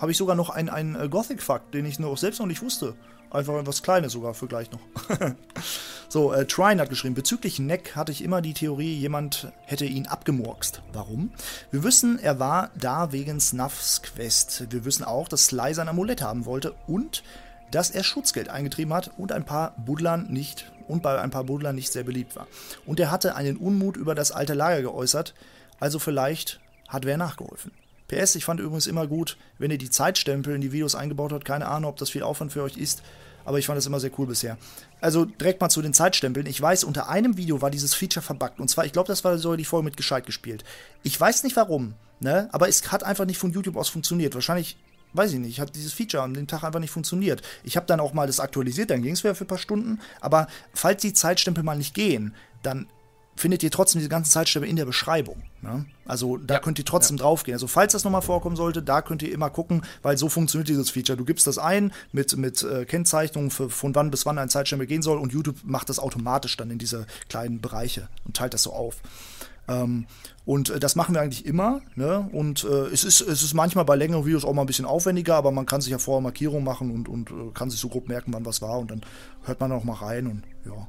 Habe ich sogar noch einen, einen äh, Gothic-Fakt, den ich noch selbst noch nicht wusste. Einfach etwas Kleines sogar für gleich noch. [laughs] so, äh, Trine hat geschrieben, bezüglich Neck hatte ich immer die Theorie, jemand hätte ihn abgemurkst. Warum? Wir wissen, er war da wegen Snuffs Quest. Wir wissen auch, dass Sly sein Amulett haben wollte und dass er Schutzgeld eingetrieben hat und ein paar Buddlern nicht und bei ein paar Buddlern nicht sehr beliebt war. Und er hatte einen Unmut über das alte Lager geäußert, also vielleicht hat wer nachgeholfen. PS, ich fand übrigens immer gut, wenn ihr die Zeitstempel in die Videos eingebaut habt. Keine Ahnung, ob das viel Aufwand für euch ist, aber ich fand das immer sehr cool bisher. Also direkt mal zu den Zeitstempeln. Ich weiß, unter einem Video war dieses Feature verbuggt. Und zwar, ich glaube, das war sogar die Folge mit gescheit gespielt. Ich weiß nicht warum, ne? Aber es hat einfach nicht von YouTube aus funktioniert. Wahrscheinlich weiß ich nicht, hat dieses Feature an dem Tag einfach nicht funktioniert. Ich habe dann auch mal das aktualisiert, dann ging es wieder für ein paar Stunden. Aber falls die Zeitstempel mal nicht gehen, dann findet ihr trotzdem diese ganzen Zeitstempel in der Beschreibung. Ne? Also da ja, könnt ihr trotzdem ja. draufgehen. Also falls das nochmal vorkommen sollte, da könnt ihr immer gucken, weil so funktioniert dieses Feature. Du gibst das ein mit, mit äh, Kennzeichnungen für, von wann bis wann ein Zeitstempel gehen soll und YouTube macht das automatisch dann in diese kleinen Bereiche und teilt das so auf. Ähm, und äh, das machen wir eigentlich immer. Ne? Und äh, es, ist, es ist manchmal bei längeren Videos auch mal ein bisschen aufwendiger, aber man kann sich ja vorher Markierungen machen und, und äh, kann sich so grob merken, wann was war. Und dann hört man auch mal rein und ja.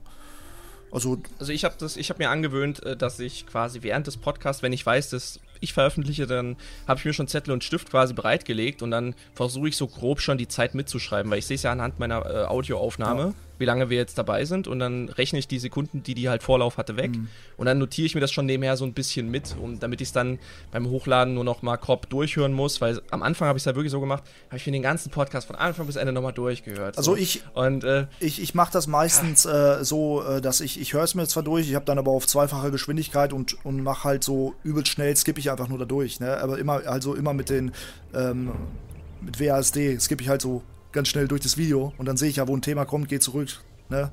Also, also ich habe hab mir angewöhnt, äh, dass ich quasi während des Podcasts, wenn ich weiß, dass ich veröffentliche, dann habe ich mir schon Zettel und Stift quasi bereitgelegt und dann versuche ich so grob schon die Zeit mitzuschreiben, weil ich sehe es ja anhand meiner äh, Audioaufnahme. Ja wie lange wir jetzt dabei sind und dann rechne ich die Sekunden, die die halt Vorlauf hatte, weg mhm. und dann notiere ich mir das schon nebenher so ein bisschen mit, um, damit ich es dann beim Hochladen nur noch mal grob durchhören muss, weil am Anfang habe ich es ja wirklich so gemacht, habe ich mir den ganzen Podcast von Anfang bis Ende nochmal durchgehört. Also so. ich und äh, ich, ich mache das meistens äh, so, äh, dass ich ich höre es mir zwar durch, ich habe dann aber auf zweifache Geschwindigkeit und und mache halt so übelst schnell skippe ich einfach nur da durch, ne? Aber immer also immer mit den ähm, mit WASD skippe ich halt so ganz schnell durch das Video und dann sehe ich ja, wo ein Thema kommt, geh zurück, ne?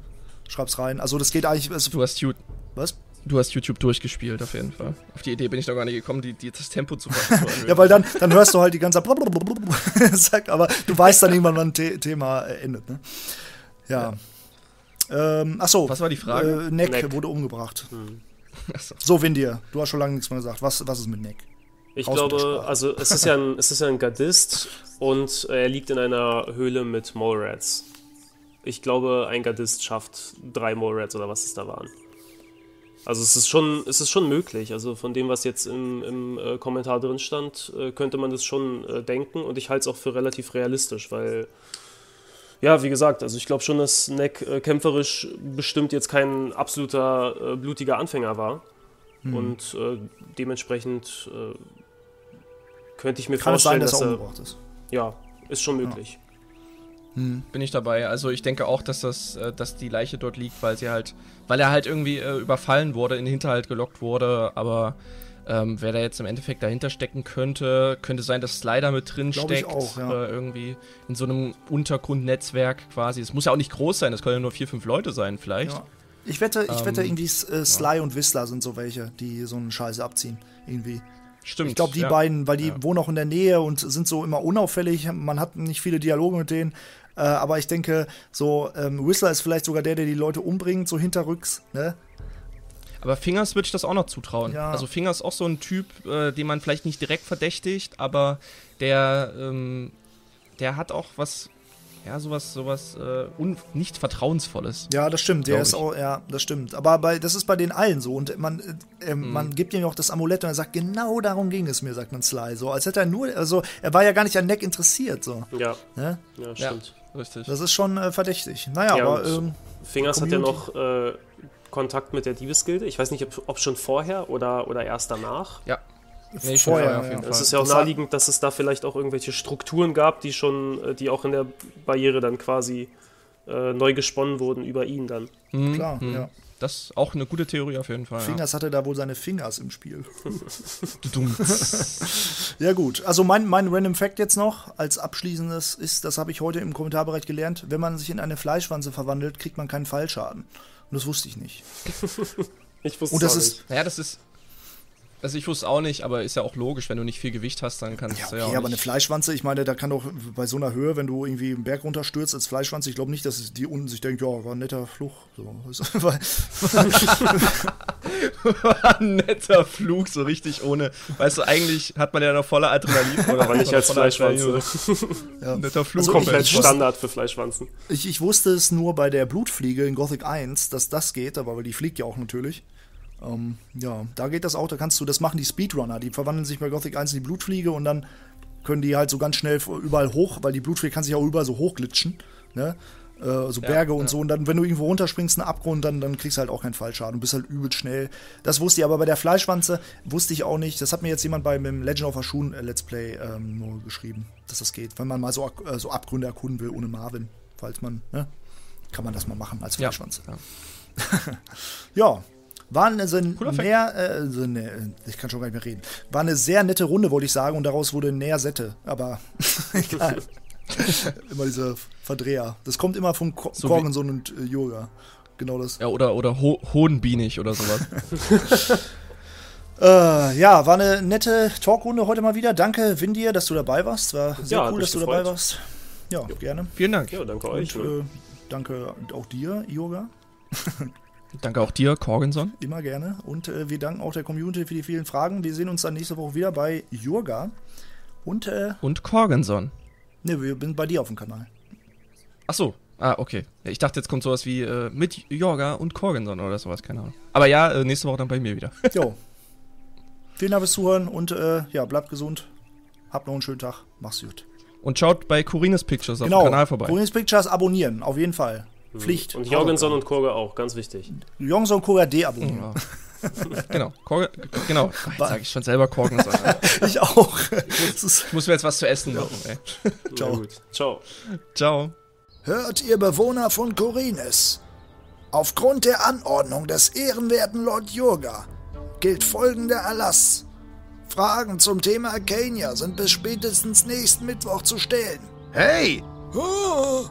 Schreib's rein. Also das geht eigentlich. du hast YouTube. Was? Du hast YouTube durchgespielt, auf jeden Fall. Auf die Idee bin ich doch gar nicht gekommen, die, die das Tempo zu machen. [laughs] ja, weil dann, dann hörst du halt die ganze Zeit, [laughs] aber du weißt dann irgendwann, wann ein The Thema endet, ne? Ja. ja. Ähm, achso. Was war die Frage? Äh, Neck, Neck, wurde umgebracht. Hm. So. so, Windir, du hast schon lange nichts mehr gesagt. Was, was ist mit Neck? Ich glaube, also es ist ja ein, es ist ja ein Gardist und er liegt in einer Höhle mit Mole-Rats. Ich glaube, ein Gardist schafft drei Mole-Rats oder was es da waren. Also es ist schon, es ist schon möglich. Also von dem, was jetzt im, im äh, Kommentar drin stand, äh, könnte man das schon äh, denken und ich halte es auch für relativ realistisch, weil ja, wie gesagt, also ich glaube schon, dass Neck äh, kämpferisch bestimmt jetzt kein absoluter äh, blutiger Anfänger war. Hm. Und äh, dementsprechend könnte ich mir Kann vorstellen, sein, dass, dass er umgebracht ist. Ja, ist schon möglich. Ja. Hm. Bin ich dabei. Also ich denke auch, dass das, äh, dass die Leiche dort liegt, weil sie halt, weil er halt irgendwie äh, überfallen wurde, in den Hinterhalt gelockt wurde, aber ähm, wer da jetzt im Endeffekt dahinter stecken könnte, könnte sein, dass Slider mit drin Glaub steckt. Auch, ja. äh, irgendwie in so einem Untergrundnetzwerk quasi. Es muss ja auch nicht groß sein, es können ja nur vier, fünf Leute sein, vielleicht. Ja. Ich wette, ich wette ähm, irgendwie äh, Sly ja. und Whistler sind so welche, die so einen Scheiße abziehen. Irgendwie. Stimmt. Ich glaube, die ja. beiden, weil die ja. wohnen auch in der Nähe und sind so immer unauffällig. Man hat nicht viele Dialoge mit denen. Äh, aber ich denke, so ähm, Whistler ist vielleicht sogar der, der die Leute umbringt, so hinterrücks. Ne? Aber Fingers würde ich das auch noch zutrauen. Ja. Also Fingers ist auch so ein Typ, äh, den man vielleicht nicht direkt verdächtigt, aber der, ähm, der hat auch was ja, sowas, sowas äh, un nicht vertrauensvolles. Ja, das stimmt. Der ist auch, ja, das stimmt. Aber bei, das ist bei den allen so. Und man, äh, Mhm. man gibt ihm auch das Amulett und er sagt, genau darum ging es mir, sagt man Sly. So, als hätte er nur, also er war ja gar nicht an Neck interessiert. So. Ja, Ne? ja, Ja, stimmt. richtig. Das ist schon äh, verdächtig. Naja, Ja, aber ähm, Fingers hat ja noch äh, Kontakt mit der Diebesgilde. Ich weiß nicht, ob, ob schon vorher oder, oder erst danach. ja. Nee, schon vorher, vorher auf jeden ja. Es ist ja auch naheliegend, dass es da vielleicht auch irgendwelche Strukturen gab, die schon, äh, die auch in der Barriere dann quasi äh, neu gesponnen wurden über ihn dann. Mhm, klar, mhm. ja. Das ist auch eine gute Theorie auf jeden Fall. Ja. Fingers hatte da wohl seine Fingers im Spiel. Dumm. [laughs] Ja gut, also mein, mein Random Fact jetzt noch als abschließendes ist, das habe ich heute im Kommentarbereich gelernt, wenn man sich in eine Fleischwanze verwandelt, kriegt man keinen Fallschaden. Und das wusste ich nicht. [laughs] Ich wusste Und es das auch ist, nicht. Naja, das ist. Also ich wusste auch nicht, aber ist ja auch logisch, wenn du nicht viel Gewicht hast, dann kannst Ja, du okay, ja auch aber eine nicht. Fleischwanze, ich meine, da kann doch bei so einer Höhe, wenn du irgendwie einen Berg runterstürzt als Fleischwanze, ich glaube nicht, dass die unten sich denkt, ja, war ein netter Fluch. So. Weil- [laughs] ein netter Flug, so richtig ohne. Weißt du, eigentlich hat man ja noch voller Adrenalin. Oder Aber nicht als Fleischwanze. Adrenalin. [laughs] ja. Netter Flug. Also Komplett ich wusste- Standard für Fleischwanzen. Ich, ich wusste es nur bei der Blutfliege in Gothic 1, dass das geht, aber weil die fliegt ja auch natürlich. Ähm, ja, da geht das auch, da kannst du, das machen die Speedrunner, die verwandeln sich bei Gothic 1 in die Blutfliege und dann können die halt so ganz schnell überall hoch, weil die Blutfliege kann sich auch überall so hochglitschen, ne? Äh, so Berge und ja. so und dann, wenn du irgendwo runterspringst, einen Abgrund, dann, dann kriegst du halt auch keinen Fallschaden. Du bist halt übel schnell. Das wusste ich, aber bei der Fleischwanze wusste ich auch nicht. Das hat mir jetzt jemand beim im Legend of Ashun äh, Let's Play ähm, nur geschrieben, dass das geht. Wenn man mal so, äh, so Abgründe erkunden will ohne Marvin, falls man, ne? Kann man das mal machen als Ja. Fleischwanze. Ja. [laughs] Ja, war eine sehr Cooler Fact. näher, äh, so eine, ich kann schon gar nicht mehr reden. War eine sehr nette Runde, wollte ich sagen, und daraus wurde näher Sette. Aber [laughs] egal. [laughs] immer diese Verdreher. Das kommt immer von Ko So Korgenson und äh, Yoga. Genau das. Ja, oder, oder ho hohenbienig oder sowas. [laughs] Äh, ja, war eine nette Talkrunde heute mal wieder. Danke, Windir, dass du dabei warst. War sehr Ja, cool, dass du dabei gefreut. warst. Ja, gerne. Vielen Dank. Ja, danke euch. Und äh, danke auch dir, Yoga. Danke auch dir, Corgenson. Immer gerne. Und äh, wir danken auch der Community für die vielen Fragen. Wir sehen uns dann nächste Woche wieder bei Jurga. Und, äh, Und Corgenson. ne, wir sind bei dir auf dem Kanal. Ach so. Ah, okay. Ich dachte, jetzt kommt sowas wie äh, mit Jorga und Corgenson oder sowas, keine Ahnung. Aber ja, äh, nächste Woche dann bei mir wieder. [laughs] Jo. Vielen Dank fürs Zuhören und äh, ja, bleibt gesund. Habt noch einen schönen Tag. Mach's gut. Und schaut bei Corines Pictures auf Genau. dem Kanal vorbei. Corinne's Pictures abonnieren, auf jeden Fall. Pflicht. Und Jorgenson und Kurge auch, ganz wichtig. Jorgenson Koga deabonnieren. Ja. [laughs] genau. Cor genau. Jetzt sage ich schon selber Corgenson. [laughs] Ich auch. Ich muss mir jetzt was zu essen machen, ey. Ciao. Ciao. Ciao. Hört ihr Bewohner von Korines. Aufgrund der Anordnung des ehrenwerten Lord Jurga gilt folgender Erlass. Fragen zum Thema Arcania sind bis spätestens nächsten Mittwoch zu stellen. Hey! Oh,